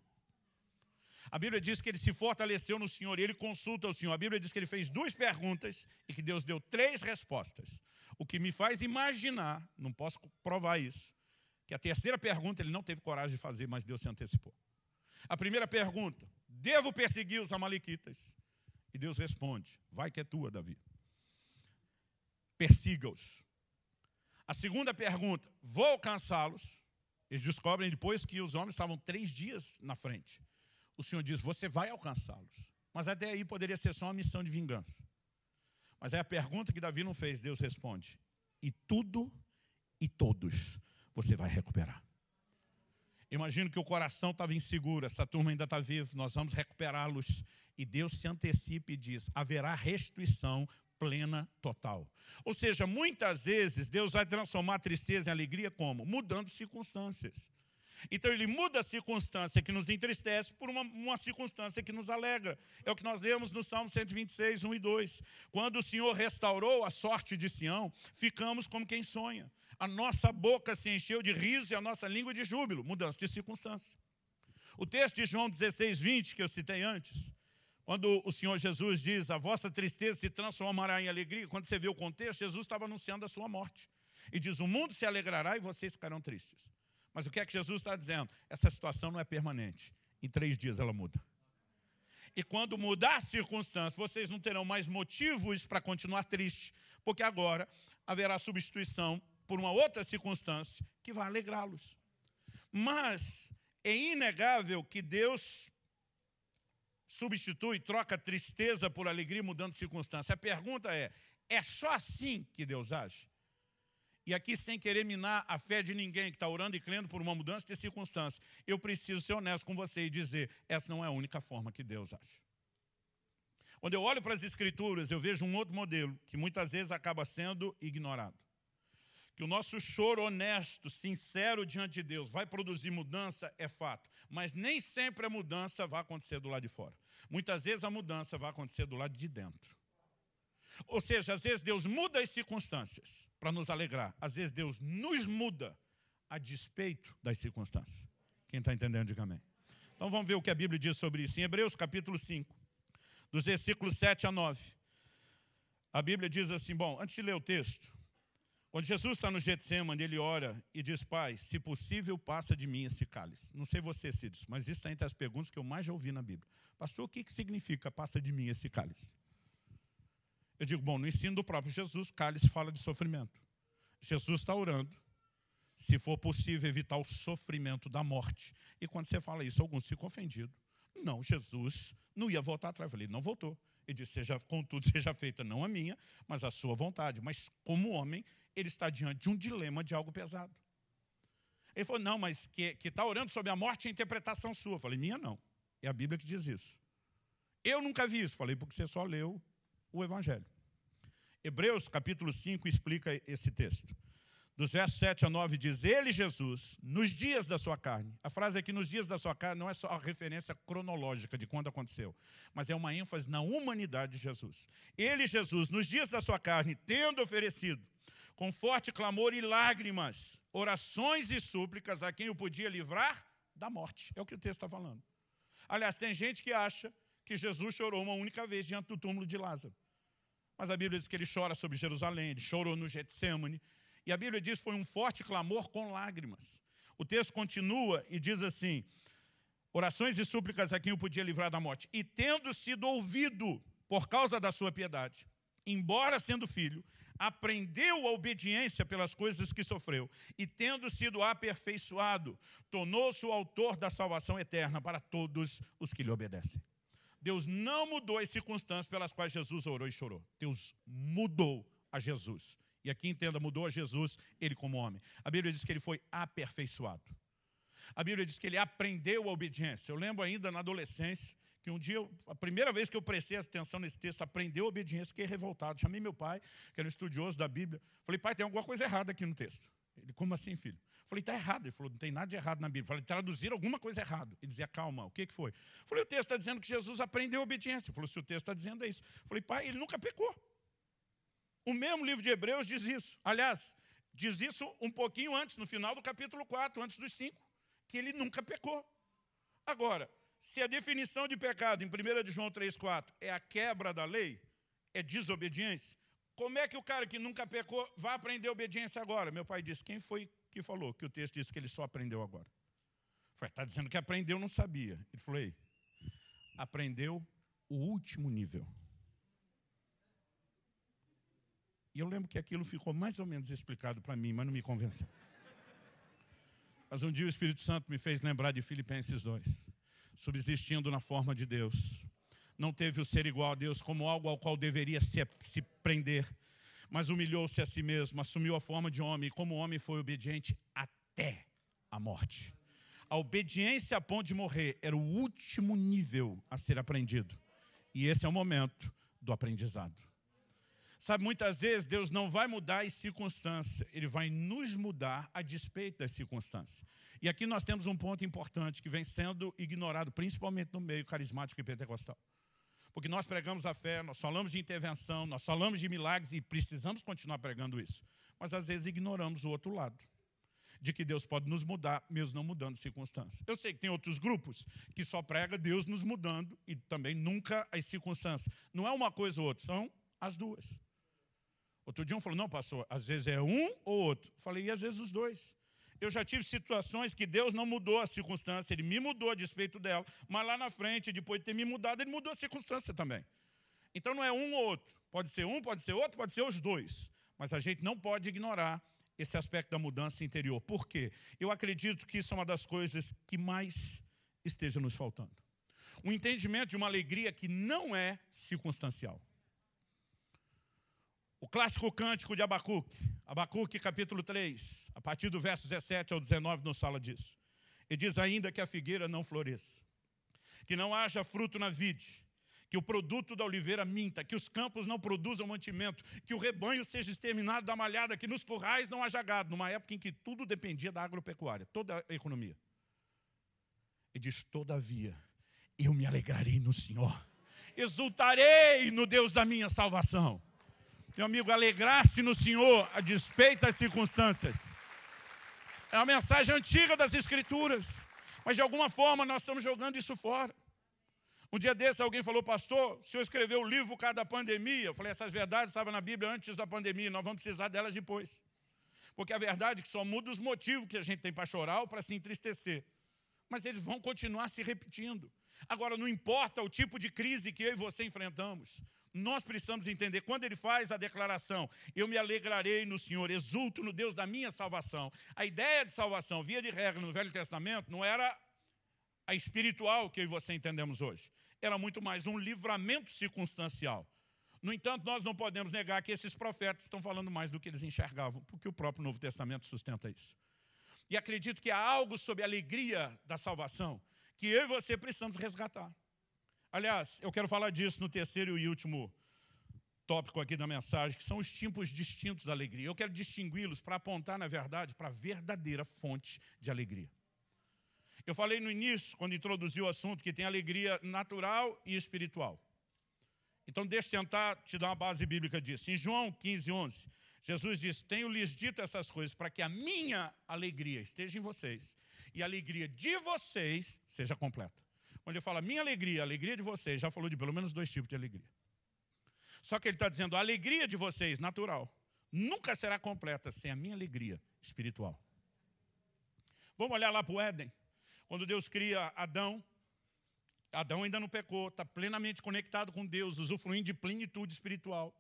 A Bíblia diz que ele se fortaleceu no Senhor e ele consulta o Senhor. A Bíblia diz que ele fez duas perguntas e que Deus deu três respostas. O que me faz imaginar, não posso provar isso, que a terceira pergunta ele não teve coragem de fazer, mas Deus se antecipou. A primeira pergunta: devo perseguir os Amalequitas? E Deus responde: vai que é tua, Davi. Persiga-os. A segunda pergunta: vou alcançá-los? Eles descobrem depois que os homens estavam três dias na frente o Senhor diz: você vai alcançá-los. Mas até aí poderia ser só uma missão de vingança. Mas é a pergunta que Davi não fez, Deus responde: e tudo e todos você vai recuperar. Imagino que o coração estava inseguro, essa turma ainda está viva, nós vamos recuperá-los. E Deus se antecipa e diz: haverá restituição plena, total. Ou seja, muitas vezes Deus vai transformar a tristeza em alegria como? Mudando circunstâncias. Então ele muda a circunstância que nos entristece por uma, uma, circunstância que nos alegra. É o que nós lemos no Salmo 126, 1 e 2. Quando o Senhor restaurou a sorte de Sião, ficamos como quem sonha. A nossa boca se encheu de riso e a nossa língua de júbilo. Mudança de circunstância. O texto de João 16, 20, que eu citei antes, quando o Senhor Jesus diz, a vossa tristeza se transformará em alegria, quando você vê o contexto, Jesus estava anunciando a sua morte. E diz, o mundo se alegrará e vocês ficarão tristes. Mas o que é que Jesus está dizendo? Essa situação não é permanente. Em três dias ela muda. E quando mudar a circunstância, vocês não terão mais motivos para continuar triste, porque agora haverá substituição por uma outra circunstância que vai alegrá-los. Mas é inegável que Deus substitui, troca tristeza por alegria, mudando circunstância. A pergunta é: é só assim que Deus age? E aqui, sem querer minar a fé de ninguém que está orando e crendo por uma mudança de circunstância, eu preciso ser honesto com você e dizer: essa não é a única forma que Deus age. Quando eu olho para as Escrituras, eu vejo um outro modelo que muitas vezes acaba sendo ignorado. Que o nosso choro honesto, sincero diante de Deus vai produzir mudança, é fato. Mas nem sempre a mudança vai acontecer do lado de fora. Muitas vezes a mudança vai acontecer do lado de dentro. Ou seja, às vezes Deus muda as circunstâncias para nos alegrar. Às vezes Deus nos muda a despeito das circunstâncias. Quem está entendendo, diga amém. Então vamos ver o que a Bíblia diz sobre isso. Em Hebreus capítulo 5, dos versículos 7 a 9. A Bíblia diz assim, bom, antes de ler o texto, quando Jesus está no Getsemane, ele ora e diz, Pai, se possível, passa de mim esse cálice. Não sei você, Cídios, mas isso está entre as perguntas que eu mais já ouvi na Bíblia. Pastor, o que, que significa passa de mim esse cálice? Eu digo, bom, no ensino do próprio Jesus, cálice fala de sofrimento. Jesus está orando, se for possível, evitar o sofrimento da morte. E quando você fala isso, alguns ficam ofendidos. Não, Jesus não ia voltar atrás. Eu falei, não voltou. Ele disse, seja, contudo, seja feita não a minha, mas a sua vontade. Mas como homem, ele está diante de um dilema de algo pesado. Ele falou, não, mas que está orando sobre a morte é interpretação sua. Eu falei, minha não. É a Bíblia que diz isso. Eu nunca vi isso. Falei, porque você só leu o Evangelho. Hebreus capítulo 5 explica esse texto. Dos versos 7 a 9 diz, Ele, Jesus, nos dias da sua carne. A frase aqui, nos dias da sua carne, não é só a referência cronológica de quando aconteceu, mas é uma ênfase na humanidade de Jesus. Ele, Jesus, nos dias da sua carne, tendo oferecido, com forte clamor e lágrimas, orações e súplicas a quem o podia livrar da morte. É o que o texto está falando. Aliás, tem gente que acha que Jesus chorou uma única vez diante do túmulo de Lázaro. Mas a Bíblia diz que ele chora sobre Jerusalém, ele chorou no Getsemane. E a Bíblia diz que foi um forte clamor com lágrimas. O texto continua e diz assim, orações e súplicas a quem o podia livrar da morte. E tendo sido ouvido por causa da sua piedade, embora sendo filho, aprendeu a obediência pelas coisas que sofreu, e tendo sido aperfeiçoado, tornou-se o autor da salvação eterna para todos os que lhe obedecem. Deus não mudou as circunstâncias pelas quais Jesus orou e chorou. Deus mudou a Jesus. E aqui entenda, mudou a Jesus, ele como homem. A Bíblia diz que ele foi aperfeiçoado. A Bíblia diz que ele aprendeu a obediência. Eu lembro ainda na adolescência, que um dia, a primeira vez que eu prestei atenção nesse texto, aprendeu a obediência, fiquei revoltado. Chamei meu pai, que era um estudioso da Bíblia. Falei, pai, tem alguma coisa errada aqui no texto. Ele, como assim, filho? Falei, está errado. Ele falou, não tem nada de errado na Bíblia. Falei, traduzir alguma coisa errado. Ele dizia, calma, o que, que foi? Falei, o texto está dizendo que Jesus aprendeu obediência. Ele falou, se o texto está dizendo é isso. Falei, pai, ele nunca pecou. O mesmo livro de Hebreus diz isso. Aliás, diz isso um pouquinho antes, no final do capítulo 4, antes dos 5, que ele nunca pecou. Agora, se a definição de pecado em 1 de João 3,4 é a quebra da lei, é desobediência, como é que o cara que nunca pecou vai aprender obediência agora? Meu pai disse, quem foi que falou que o texto disse que ele só aprendeu agora? Falei, está dizendo que aprendeu, não sabia. Ele falou, Ei, aprendeu o último nível. E eu lembro que aquilo ficou mais ou menos explicado para mim, mas não me convenceu. Mas um dia o Espírito Santo me fez lembrar de Filipenses 2. Subsistindo na forma de Deus, não teve o ser igual a Deus como algo ao qual deveria se, se prender, mas humilhou-se a si mesmo, assumiu a forma de homem, e como homem foi obediente até a morte. A obediência a ponto de morrer era o último nível a ser aprendido. E esse é o momento do aprendizado. Sabe, muitas vezes Deus não vai mudar as circunstâncias, Ele vai nos mudar a despeito das circunstâncias. E aqui nós temos um ponto importante que vem sendo ignorado, principalmente no meio carismático e pentecostal. Porque nós pregamos a fé, nós falamos de intervenção, nós falamos de milagres e precisamos continuar pregando isso. Mas às vezes ignoramos o outro lado de que Deus pode nos mudar, mesmo não mudando circunstâncias. Eu sei que tem outros grupos que só prega Deus nos mudando e também nunca as circunstâncias. Não é uma coisa ou outra, são as duas. Outro dia um falou, não, pastor, às vezes é um ou outro. Falei, e às vezes os dois. Eu já tive situações que Deus não mudou a circunstância, Ele me mudou a despeito dela, mas lá na frente, depois de ter me mudado, Ele mudou a circunstância também. Então não é um ou outro. Pode ser um, pode ser outro, pode ser os dois. Mas a gente não pode ignorar esse aspecto da mudança interior. Por quê? Eu acredito que isso é uma das coisas que mais esteja nos faltando. O entendimento de uma alegria que não é circunstancial. O clássico cântico de Abacuque, Abacuque capítulo 3, a partir do verso 17 ao 19 nos fala disso. E diz ainda que a figueira não floresça, que não haja fruto na vide, que o produto da oliveira minta, que os campos não produzam mantimento, que o rebanho seja exterminado da malhada, que nos currais não haja gado, numa época em que tudo dependia da agropecuária, toda a economia. E diz, todavia, eu me alegrarei no Senhor, exultarei no Deus da minha salvação. Meu amigo, alegrar-se no Senhor a despeito das circunstâncias. É uma mensagem antiga das Escrituras. Mas de alguma forma nós estamos jogando isso fora. Um dia desse alguém falou, pastor, o senhor escreveu o livro por causa da pandemia. Eu falei, essas verdades estavam na Bíblia antes da pandemia, nós vamos precisar delas depois. Porque a verdade é que só muda os motivos que a gente tem para chorar ou para se entristecer. Mas eles vão continuar se repetindo. Agora, não importa o tipo de crise que eu e você enfrentamos, nós precisamos entender, quando ele faz a declaração, eu me alegrarei no Senhor, exulto no Deus da minha salvação. A ideia de salvação, via de regra no Velho Testamento, não era a espiritual que eu e você entendemos hoje. Era muito mais um livramento circunstancial. No entanto, nós não podemos negar que esses profetas estão falando mais do que eles enxergavam, porque o próprio Novo Testamento sustenta isso. E acredito que há algo sobre a alegria da salvação que eu e você precisamos resgatar. Aliás, eu quero falar disso no terceiro e último tópico aqui da mensagem, que são os tipos distintos da alegria. Eu quero distingui-los para apontar, na verdade, para a verdadeira fonte de alegria. Eu falei no início, quando introduzi o assunto, que tem alegria natural e espiritual. Então, deixa eu tentar te dar uma base bíblica disso. Em João 15, 11, Jesus diz, tenho-lhes dito essas coisas para que a minha alegria esteja em vocês e a alegria de vocês seja completa. Quando ele fala minha alegria, a alegria de vocês, já falou de pelo menos dois tipos de alegria. Só que ele está dizendo, a alegria de vocês, natural, nunca será completa sem a minha alegria espiritual. Vamos olhar lá para o Éden. Quando Deus cria Adão, Adão ainda não pecou, está plenamente conectado com Deus, usufruindo de plenitude espiritual.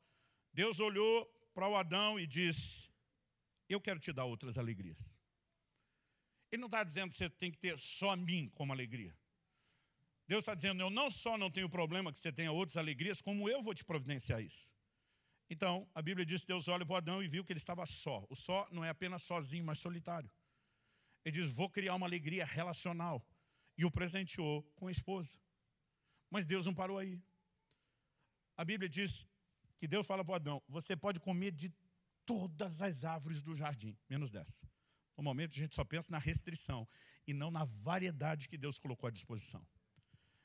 Deus olhou para o Adão e disse, eu quero te dar outras alegrias. Ele não está dizendo que você tem que ter só a mim como alegria. Deus está dizendo, eu não só não tenho problema que você tenha outras alegrias, como eu vou te providenciar isso. Então, a Bíblia diz que Deus olha para Adão e viu que ele estava só. O só não é apenas sozinho, mas solitário. Ele diz, vou criar uma alegria relacional. E o presenteou com a esposa. Mas Deus não parou aí. A Bíblia diz que Deus fala para Adão, você pode comer de todas as árvores do jardim, menos dessa. No momento a gente só pensa na restrição e não na variedade que Deus colocou à disposição.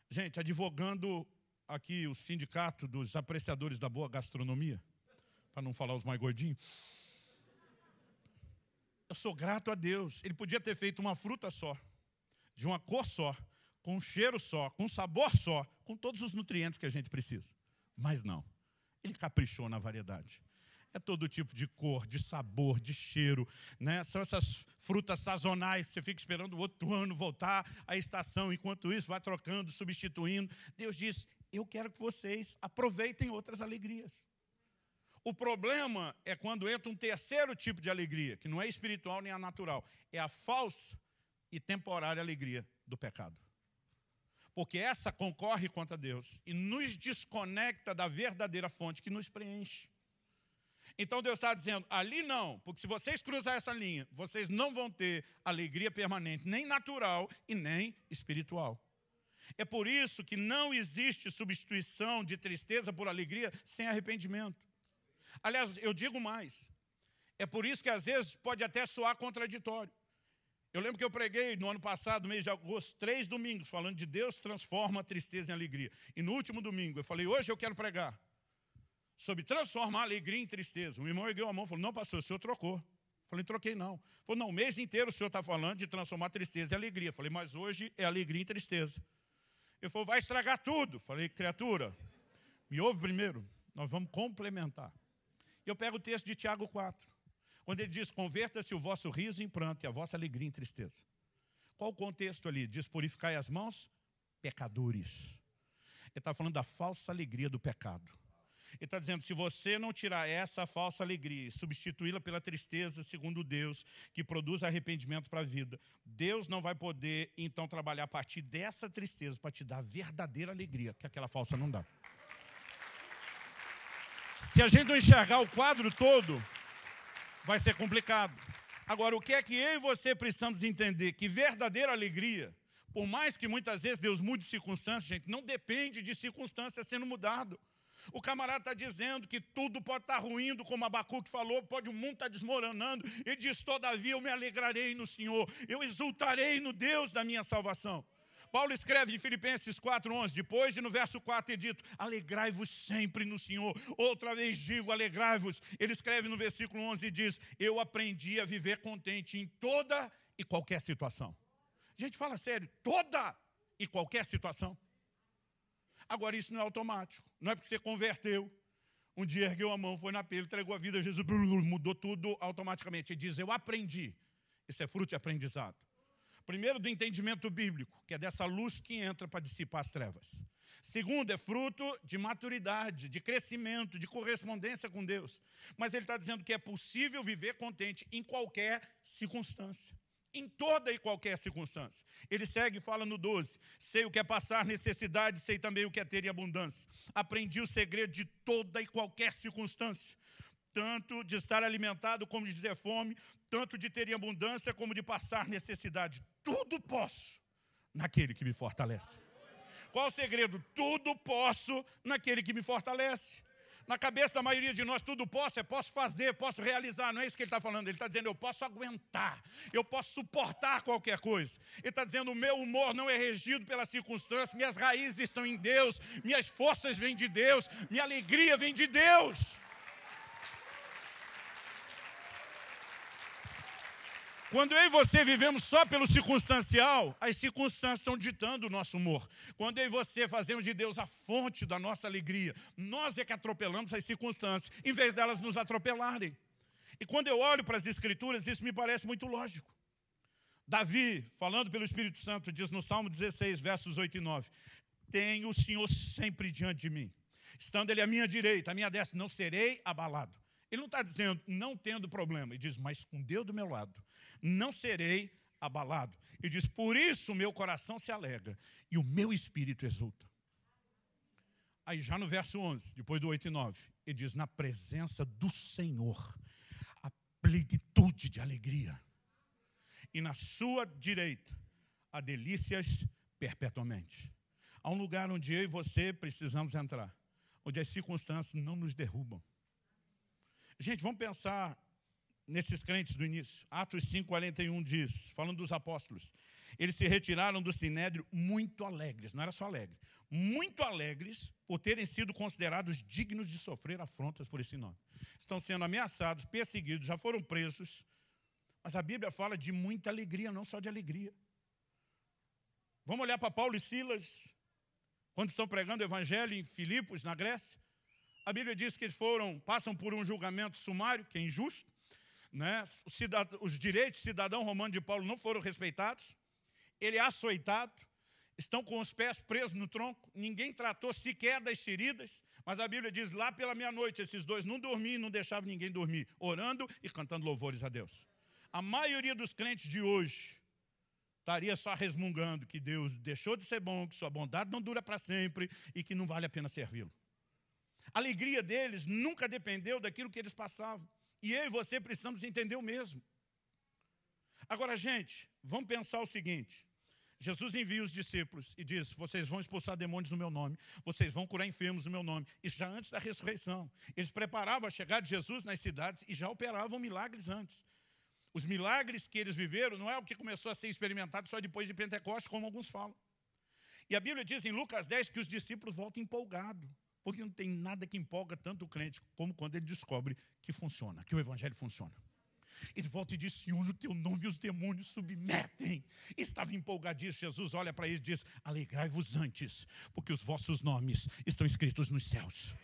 Gente, advogando aqui o sindicato dos apreciadores da boa gastronomia, para não falar os mais gordinhos, eu sou grato a Deus. Ele podia ter feito uma fruta só, de uma cor só, com um cheiro só, com um sabor só, com todos os nutrientes que a gente precisa. Mas não, ele caprichou na variedade é todo tipo de cor, de sabor, de cheiro. Né? São essas frutas sazonais, você fica esperando o outro ano voltar à estação, enquanto isso vai trocando, substituindo. Deus diz, eu quero que vocês aproveitem outras alegrias. O problema é quando entra um terceiro tipo de alegria, que não é espiritual nem a natural, é a falsa e temporária alegria do pecado. Porque essa concorre contra Deus e nos desconecta da verdadeira fonte que nos preenche. Então Deus está dizendo, ali não, porque se vocês cruzar essa linha, vocês não vão ter alegria permanente, nem natural e nem espiritual. É por isso que não existe substituição de tristeza por alegria sem arrependimento. Aliás, eu digo mais. É por isso que às vezes pode até soar contraditório. Eu lembro que eu preguei no ano passado, mês de agosto, três domingos, falando de Deus transforma a tristeza em alegria. E no último domingo, eu falei, hoje eu quero pregar sobre transformar alegria em tristeza. O irmão ergueu a mão e falou, não, pastor, o senhor trocou. Eu falei, troquei não. Falou, não, o mês inteiro o senhor está falando de transformar tristeza em alegria. Eu falei, mas hoje é alegria em tristeza. Ele falou, vai estragar tudo. Falei, criatura, me ouve primeiro, nós vamos complementar. Eu pego o texto de Tiago 4, quando ele diz, converta-se o vosso riso em pranto e a vossa alegria em tristeza. Qual o contexto ali? Diz, purificai as mãos, pecadores. Ele está falando da falsa alegria do pecado. Ele está dizendo, se você não tirar essa falsa alegria e substituí-la pela tristeza, segundo Deus, que produz arrependimento para a vida, Deus não vai poder, então, trabalhar a partir dessa tristeza para te dar verdadeira alegria, que aquela falsa não dá. Se a gente não enxergar o quadro todo, vai ser complicado. Agora, o que é que eu e você precisamos entender? Que verdadeira alegria, por mais que muitas vezes Deus mude circunstâncias, gente, não depende de circunstâncias sendo mudado. O camarada está dizendo que tudo pode estar tá ruindo, como Abacuque falou, pode o mundo estar tá desmoronando. Ele diz, todavia eu me alegrarei no Senhor, eu exultarei no Deus da minha salvação. Paulo escreve em Filipenses 4,11, depois de no verso 4 é dito, alegrai-vos sempre no Senhor. Outra vez digo, alegrai-vos. Ele escreve no versículo 11 e diz, eu aprendi a viver contente em toda e qualquer situação. Gente, fala sério, toda e qualquer situação. Agora, isso não é automático. Não é porque você converteu, um dia ergueu a mão, foi na pele, entregou a vida a Jesus, mudou tudo automaticamente. Ele diz, eu aprendi. Isso é fruto de aprendizado. Primeiro, do entendimento bíblico, que é dessa luz que entra para dissipar as trevas. Segundo, é fruto de maturidade, de crescimento, de correspondência com Deus. Mas ele está dizendo que é possível viver contente em qualquer circunstância em toda e qualquer circunstância. Ele segue e fala no 12, sei o que é passar necessidade, sei também o que é ter em abundância. Aprendi o segredo de toda e qualquer circunstância, tanto de estar alimentado como de ter fome, tanto de ter em abundância como de passar necessidade. Tudo posso naquele que me fortalece. Qual o segredo? Tudo posso naquele que me fortalece. Na cabeça da maioria de nós, tudo posso, é posso fazer, posso realizar. Não é isso que ele está falando. Ele está dizendo, eu posso aguentar, eu posso suportar qualquer coisa. Ele está dizendo, o meu humor não é regido pelas circunstâncias, minhas raízes estão em Deus, minhas forças vêm de Deus, minha alegria vem de Deus. Quando eu e você vivemos só pelo circunstancial, as circunstâncias estão ditando o nosso humor. Quando eu e você fazemos de Deus a fonte da nossa alegria, nós é que atropelamos as circunstâncias, em vez delas nos atropelarem. E quando eu olho para as Escrituras, isso me parece muito lógico. Davi, falando pelo Espírito Santo, diz no Salmo 16, versos 8 e 9: Tenho o Senhor sempre diante de mim, estando Ele à minha direita, à minha destra, não serei abalado. Ele não está dizendo não tendo problema, ele diz, mas com Deus do meu lado, não serei abalado. Ele diz, por isso o meu coração se alegra e o meu espírito exulta. Aí já no verso 11, depois do 8 e 9, ele diz, na presença do Senhor, a plenitude de alegria. E na sua direita, há delícias perpetuamente. Há um lugar onde eu e você precisamos entrar, onde as circunstâncias não nos derrubam Gente, vamos pensar nesses crentes do início. Atos 5,41 diz, falando dos apóstolos, eles se retiraram do sinédrio muito alegres, não era só alegre, muito alegres por terem sido considerados dignos de sofrer afrontas por esse nome. Estão sendo ameaçados, perseguidos, já foram presos, mas a Bíblia fala de muita alegria, não só de alegria. Vamos olhar para Paulo e Silas, quando estão pregando o evangelho em Filipos, na Grécia. A Bíblia diz que eles foram, passam por um julgamento sumário, que é injusto. Né? Os, os direitos cidadão romano de Paulo não foram respeitados. Ele é açoitado, estão com os pés presos no tronco, ninguém tratou sequer das feridas, mas a Bíblia diz, lá pela meia-noite, esses dois não dormiam, não deixavam ninguém dormir, orando e cantando louvores a Deus. A maioria dos crentes de hoje estaria só resmungando que Deus deixou de ser bom, que sua bondade não dura para sempre e que não vale a pena servi-lo. A alegria deles nunca dependeu daquilo que eles passavam. E eu e você precisamos entender o mesmo. Agora, gente, vamos pensar o seguinte. Jesus envia os discípulos e diz: Vocês vão expulsar demônios no meu nome, vocês vão curar enfermos no meu nome. Isso já antes da ressurreição. Eles preparavam a chegada de Jesus nas cidades e já operavam milagres antes. Os milagres que eles viveram não é o que começou a ser experimentado só depois de Pentecostes, como alguns falam. E a Bíblia diz em Lucas 10 que os discípulos voltam empolgados, porque não tem nada que empolga tanto o crente como quando ele descobre que funciona, que o evangelho funciona. Ele volta e diz, Senhor, no teu nome os demônios submetem. Estava empolgadíssimo. Jesus olha para ele e diz, alegrai-vos antes, porque os vossos nomes estão escritos nos céus.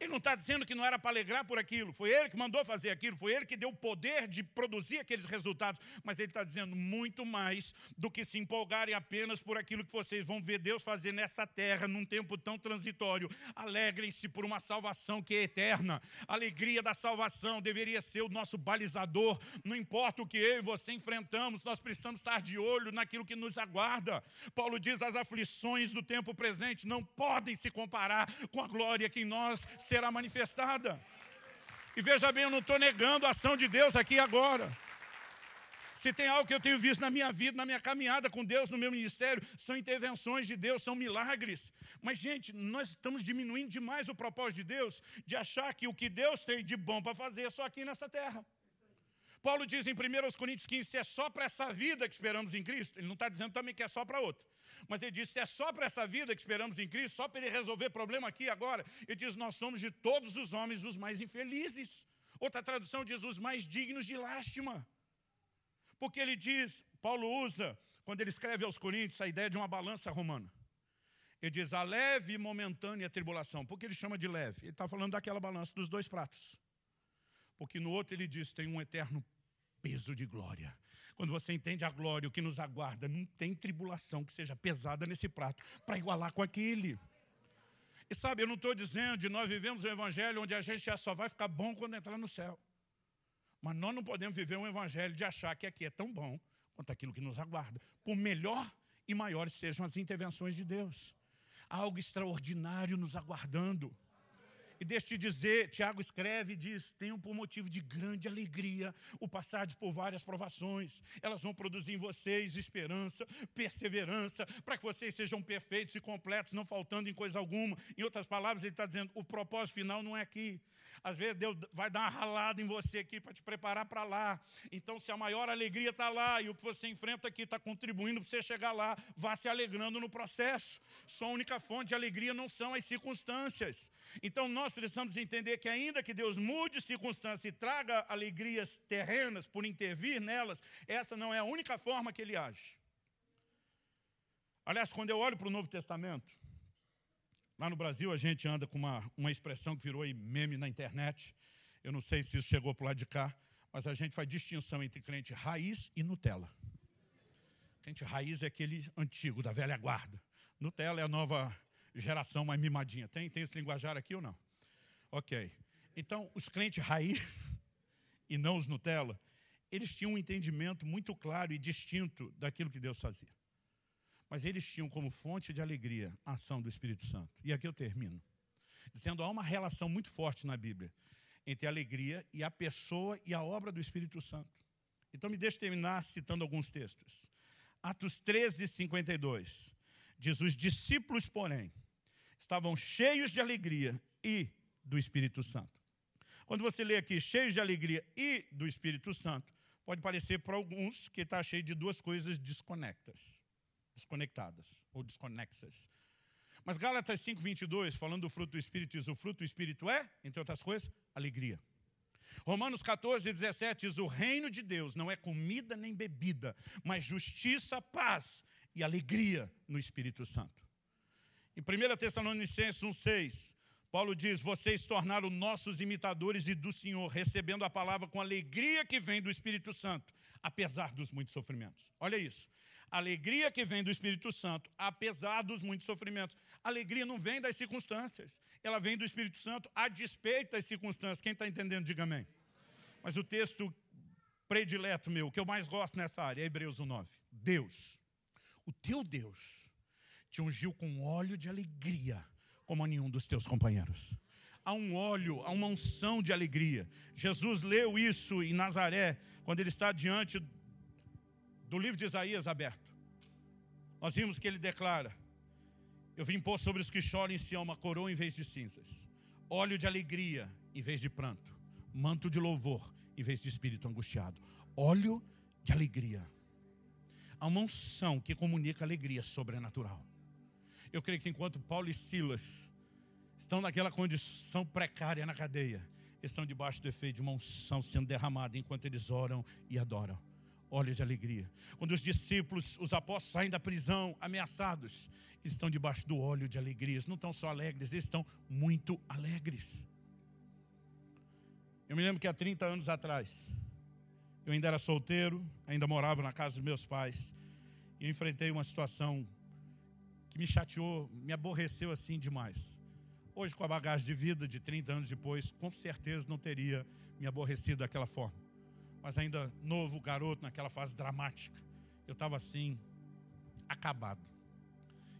Ele não está dizendo que não era para alegrar por aquilo. Foi ele que mandou fazer aquilo. Foi ele que deu o poder de produzir aqueles resultados. Mas ele está dizendo muito mais do que se empolgarem apenas por aquilo que vocês vão ver Deus fazer nessa terra, num tempo tão transitório. Alegrem-se por uma salvação que é eterna. A alegria da salvação deveria ser o nosso balizador. Não importa o que eu e você enfrentamos, nós precisamos estar de olho naquilo que nos aguarda. Paulo diz: as aflições do tempo presente não podem se comparar com a glória que em nós será manifestada. E veja bem, eu não estou negando a ação de Deus aqui agora. Se tem algo que eu tenho visto na minha vida, na minha caminhada com Deus, no meu ministério, são intervenções de Deus, são milagres. Mas, gente, nós estamos diminuindo demais o propósito de Deus, de achar que o que Deus tem de bom para fazer é só aqui nessa terra. Paulo diz em 1 Coríntios 15, se é só para essa vida que esperamos em Cristo, ele não está dizendo também que é só para outra. Mas ele diz, se é só para essa vida que esperamos em Cristo, só para ele resolver problema aqui agora, ele diz, nós somos de todos os homens os mais infelizes. Outra tradução diz, os mais dignos de lástima. Porque ele diz, Paulo usa, quando ele escreve aos Coríntios, a ideia de uma balança romana. Ele diz, a leve e momentânea tribulação. Por que ele chama de leve? Ele está falando daquela balança dos dois pratos. Porque no outro ele diz, tem um eterno peso de glória. Quando você entende a glória, o que nos aguarda, não tem tribulação que seja pesada nesse prato para igualar com aquele. E sabe, eu não estou dizendo de nós vivemos um evangelho onde a gente já só vai ficar bom quando entrar no céu. Mas nós não podemos viver um evangelho de achar que aqui é tão bom quanto aquilo que nos aguarda. Por melhor e maiores sejam as intervenções de Deus. Algo extraordinário nos aguardando. E deixa te dizer, Tiago escreve e diz, tenham por motivo de grande alegria o passar por várias provações. Elas vão produzir em vocês esperança, perseverança, para que vocês sejam perfeitos e completos, não faltando em coisa alguma. Em outras palavras, ele está dizendo, o propósito final não é aqui. Às vezes Deus vai dar uma ralada em você aqui para te preparar para lá. Então, se a maior alegria está lá e o que você enfrenta aqui está contribuindo para você chegar lá, vá se alegrando no processo. Sua única fonte de alegria não são as circunstâncias. Então, nós precisamos entender que, ainda que Deus mude circunstâncias e traga alegrias terrenas por intervir nelas, essa não é a única forma que Ele age. Aliás, quando eu olho para o Novo Testamento, Lá no Brasil a gente anda com uma, uma expressão que virou meme na internet. Eu não sei se isso chegou para o lado de cá, mas a gente faz distinção entre crente raiz e Nutella. Crente raiz é aquele antigo, da velha guarda. Nutella é a nova geração mais mimadinha. Tem, tem esse linguajar aqui ou não? Ok. Então, os crentes raiz e não os Nutella, eles tinham um entendimento muito claro e distinto daquilo que Deus fazia. Mas eles tinham como fonte de alegria a ação do Espírito Santo. E aqui eu termino. Dizendo, há uma relação muito forte na Bíblia entre a alegria e a pessoa e a obra do Espírito Santo. Então me deixe terminar citando alguns textos. Atos 13, 52. Diz, os discípulos, porém, estavam cheios de alegria e do Espírito Santo. Quando você lê aqui, cheios de alegria e do Espírito Santo, pode parecer para alguns que está cheio de duas coisas desconectas desconectadas ou desconexas. Mas Gálatas 5:22, falando do fruto do Espírito, diz: o fruto do Espírito é, entre outras coisas, alegria. Romanos 14, 17 diz: o reino de Deus não é comida nem bebida, mas justiça, paz e alegria no Espírito Santo. Em 1 Tessalonicenses 1,6, Paulo diz: Vocês tornaram nossos imitadores e do Senhor, recebendo a palavra com alegria que vem do Espírito Santo, apesar dos muitos sofrimentos. Olha isso alegria que vem do Espírito Santo, apesar dos muitos sofrimentos. Alegria não vem das circunstâncias, ela vem do Espírito Santo a despeito das circunstâncias. Quem está entendendo, diga amém. Mas o texto predileto meu, que eu mais gosto nessa área, é Hebreus 1,9. Deus, o teu Deus, te ungiu com óleo de alegria, como a nenhum dos teus companheiros. Há um óleo, há uma unção de alegria. Jesus leu isso em Nazaré, quando ele está diante do livro de Isaías aberto. Nós vimos que ele declara: Eu vim pôr sobre os que choram em Sião uma coroa em vez de cinzas, óleo de alegria em vez de pranto, manto de louvor em vez de espírito angustiado. Óleo de alegria. Há uma unção que comunica alegria sobrenatural. Eu creio que enquanto Paulo e Silas estão naquela condição precária na cadeia, estão debaixo do efeito de uma unção sendo derramada enquanto eles oram e adoram. Óleo de alegria. Quando os discípulos, os apóstolos saem da prisão ameaçados, eles estão debaixo do óleo de alegria. Eles não estão só alegres, eles estão muito alegres. Eu me lembro que há 30 anos atrás, eu ainda era solteiro, ainda morava na casa dos meus pais, e eu enfrentei uma situação que me chateou, me aborreceu assim demais. Hoje, com a bagagem de vida de 30 anos depois, com certeza não teria me aborrecido daquela forma. Mas ainda novo, garoto, naquela fase dramática, eu estava assim, acabado.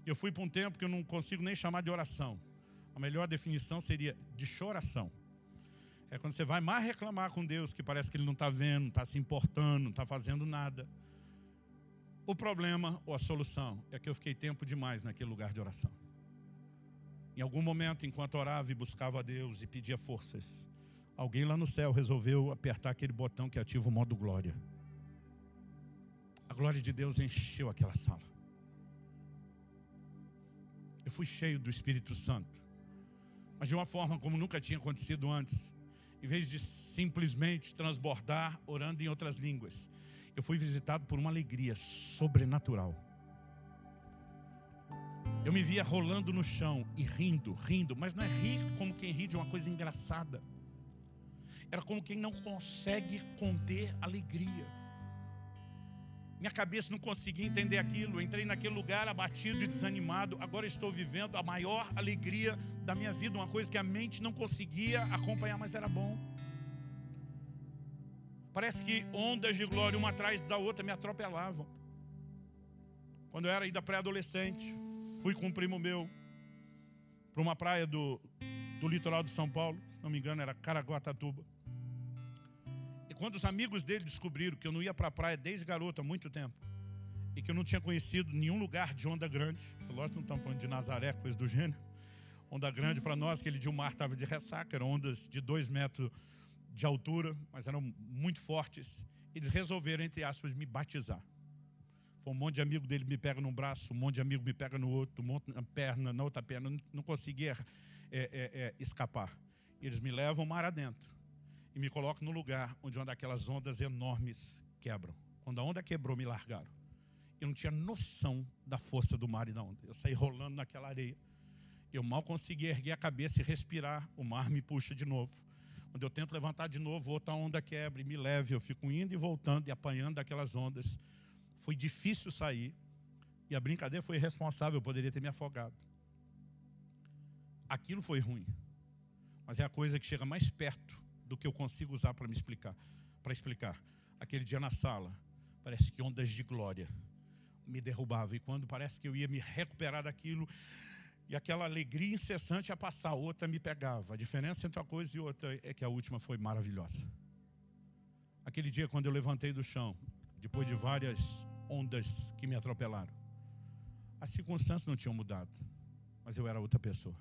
Eu fui para um tempo que eu não consigo nem chamar de oração. A melhor definição seria de choração. É quando você vai mais reclamar com Deus, que parece que Ele não está vendo, não está se importando, não está fazendo nada. O problema ou a solução é que eu fiquei tempo demais naquele lugar de oração. Em algum momento, enquanto orava e buscava a Deus e pedia forças, alguém lá no céu resolveu apertar aquele botão que ativa o modo glória. A glória de Deus encheu aquela sala. Eu fui cheio do Espírito Santo, mas de uma forma como nunca tinha acontecido antes em vez de simplesmente transbordar orando em outras línguas, eu fui visitado por uma alegria sobrenatural. Eu me via rolando no chão e rindo, rindo, mas não é rir como quem ri de uma coisa engraçada. Era como quem não consegue conter alegria. Minha cabeça não conseguia entender aquilo. Entrei naquele lugar abatido e desanimado. Agora estou vivendo a maior alegria da minha vida, uma coisa que a mente não conseguia acompanhar, mas era bom. Parece que ondas de glória uma atrás da outra me atropelavam. Quando eu era ainda pré-adolescente, fui com um primo meu para uma praia do, do litoral de São Paulo, se não me engano era Caraguatatuba quando os amigos dele descobriram que eu não ia para a praia desde garoto há muito tempo, e que eu não tinha conhecido nenhum lugar de onda grande, lógico não estamos falando de Nazaré, coisa do gênero, onda grande para nós, aquele dia o mar estava de ressaca, eram ondas de dois metros de altura, mas eram muito fortes. Eles resolveram, entre aspas, me batizar. Foi um monte de amigo dele me pega num braço, um monte de amigo me pega no outro, um monte na perna, na outra perna, não conseguia é, é, é, escapar. Eles me levam mar adentro e me coloco no lugar onde uma daquelas ondas enormes quebram. Quando a onda quebrou, me largaram. Eu não tinha noção da força do mar e da onda. Eu saí rolando naquela areia. Eu mal consegui erguer a cabeça e respirar. O mar me puxa de novo. Quando eu tento levantar de novo, outra onda quebra e me leva. Eu fico indo e voltando e apanhando daquelas ondas. Foi difícil sair. E a brincadeira foi irresponsável. Eu poderia ter me afogado. Aquilo foi ruim. Mas é a coisa que chega mais perto do que eu consigo usar para me explicar. Para explicar. Aquele dia na sala, parece que ondas de glória me derrubavam. E quando parece que eu ia me recuperar daquilo, e aquela alegria incessante a passar, outra me pegava. A diferença entre uma coisa e outra é que a última foi maravilhosa. Aquele dia, quando eu levantei do chão, depois de várias ondas que me atropelaram, as circunstâncias não tinham mudado, mas eu era outra pessoa.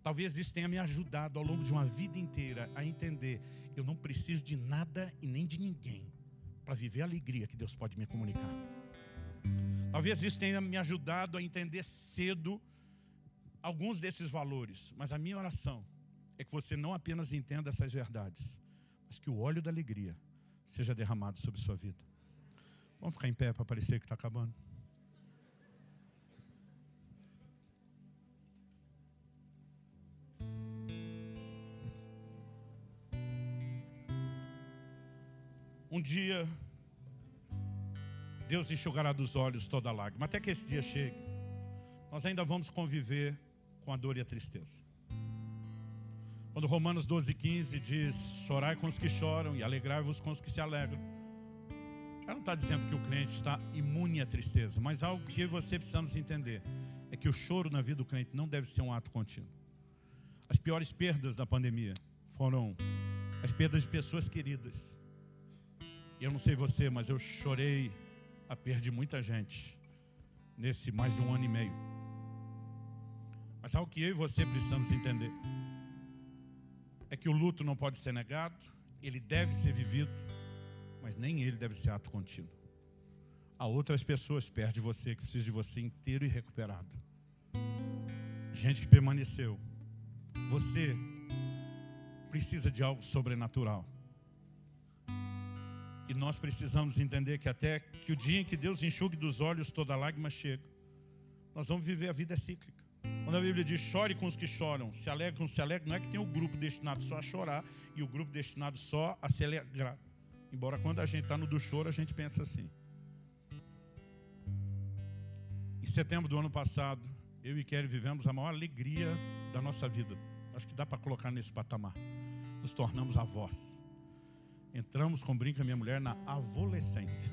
Talvez isso tenha me ajudado ao longo de uma vida inteira a entender: eu não preciso de nada e nem de ninguém para viver a alegria que Deus pode me comunicar. Talvez isso tenha me ajudado a entender cedo alguns desses valores, mas a minha oração é que você não apenas entenda essas verdades, mas que o óleo da alegria seja derramado sobre sua vida. Vamos ficar em pé para parecer que está acabando. Um dia, Deus enxugará dos olhos toda lágrima, até que esse dia chegue. Nós ainda vamos conviver com a dor e a tristeza. Quando Romanos 12, 15 diz: Chorai com os que choram e alegrai-vos com os que se alegram. Ela não está dizendo que o crente está imune à tristeza, mas algo que você precisamos entender é que o choro na vida do crente não deve ser um ato contínuo. As piores perdas da pandemia foram as perdas de pessoas queridas, eu não sei você, mas eu chorei a perda de muita gente nesse mais de um ano e meio. Mas algo que eu e você precisamos entender é que o luto não pode ser negado, ele deve ser vivido, mas nem ele deve ser ato contínuo. Há outras pessoas perto de você que precisam de você inteiro e recuperado. Gente que permaneceu. Você precisa de algo sobrenatural. E nós precisamos entender que até que o dia em que Deus enxugue dos olhos toda lágrima chega, nós vamos viver a vida cíclica. Quando a Bíblia diz chore com os que choram, se alegre com os que se alegram, não é que tem o um grupo destinado só a chorar e o grupo destinado só a se alegrar. Embora quando a gente está no do choro, a gente pensa assim. Em setembro do ano passado, eu e Kelly vivemos a maior alegria da nossa vida. Acho que dá para colocar nesse patamar. Nos tornamos avós. Entramos, com brinca minha mulher, na adolescência.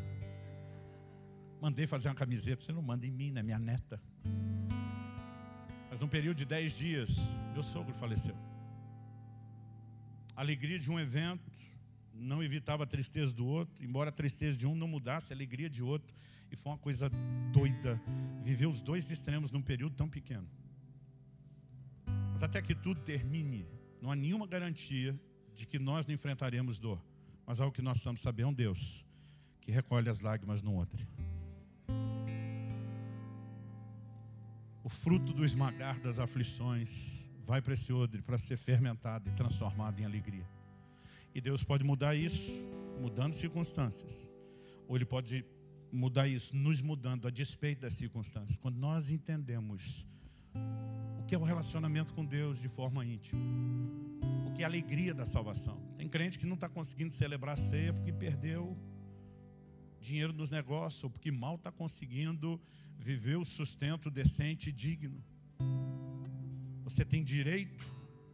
Mandei fazer uma camiseta. Você não manda em mim, né? Minha neta. Mas num período de dez dias, meu sogro faleceu. A alegria de um evento não evitava a tristeza do outro, embora a tristeza de um não mudasse a alegria de outro. E foi uma coisa doida viver os dois extremos num período tão pequeno. Mas até que tudo termine, não há nenhuma garantia de que nós não enfrentaremos dor. Mas algo que nós precisamos saber é um Deus que recolhe as lágrimas no outro. O fruto do esmagar das aflições vai para esse odre para ser fermentado e transformado em alegria. E Deus pode mudar isso mudando circunstâncias. Ou Ele pode mudar isso nos mudando a despeito das circunstâncias. Quando nós entendemos o que é o relacionamento com Deus de forma íntima, o que é a alegria da salvação. Tem crente que não está conseguindo celebrar a ceia porque perdeu dinheiro nos negócios, ou porque mal está conseguindo viver o sustento decente e digno. Você tem direito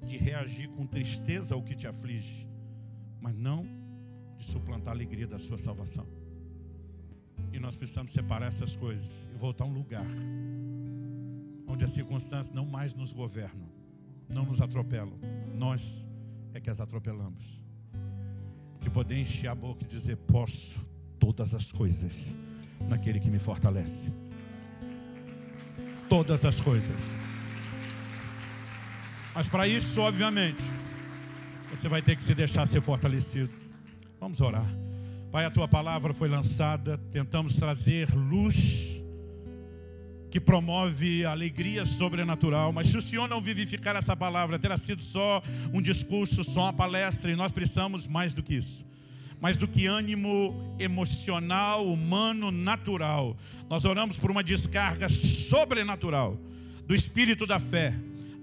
de reagir com tristeza ao que te aflige mas não de suplantar a alegria da sua salvação. E nós precisamos separar essas coisas e voltar a um lugar onde as circunstâncias não mais nos governam, não nos atropelam. Nós é que as atropelamos. De poder encher a boca e dizer: Posso todas as coisas naquele que me fortalece. Todas as coisas. Mas para isso, obviamente, você vai ter que se deixar ser fortalecido. Vamos orar. Pai, a tua palavra foi lançada, tentamos trazer luz que promove alegria sobrenatural, mas se o Senhor não vivificar essa palavra, terá sido só um discurso, só uma palestra, e nós precisamos mais do que isso. Mais do que ânimo emocional, humano, natural. Nós oramos por uma descarga sobrenatural do espírito da fé,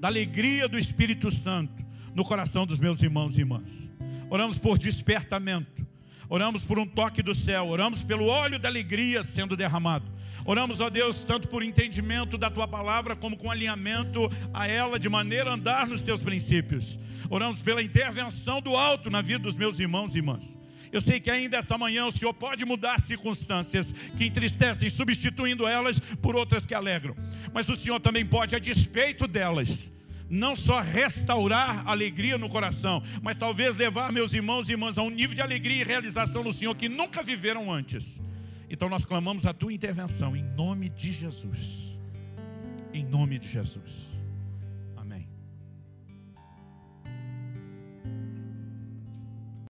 da alegria do Espírito Santo no coração dos meus irmãos e irmãs. Oramos por despertamento. Oramos por um toque do céu, oramos pelo óleo da alegria sendo derramado. Oramos, ó Deus, tanto por entendimento da tua palavra, como com alinhamento a ela, de maneira a andar nos teus princípios. Oramos pela intervenção do alto na vida dos meus irmãos e irmãs. Eu sei que ainda essa manhã o Senhor pode mudar circunstâncias que entristecem, substituindo elas por outras que alegram. Mas o Senhor também pode, a despeito delas, não só restaurar alegria no coração, mas talvez levar meus irmãos e irmãs a um nível de alegria e realização no Senhor que nunca viveram antes. Então nós clamamos a tua intervenção em nome de Jesus. Em nome de Jesus.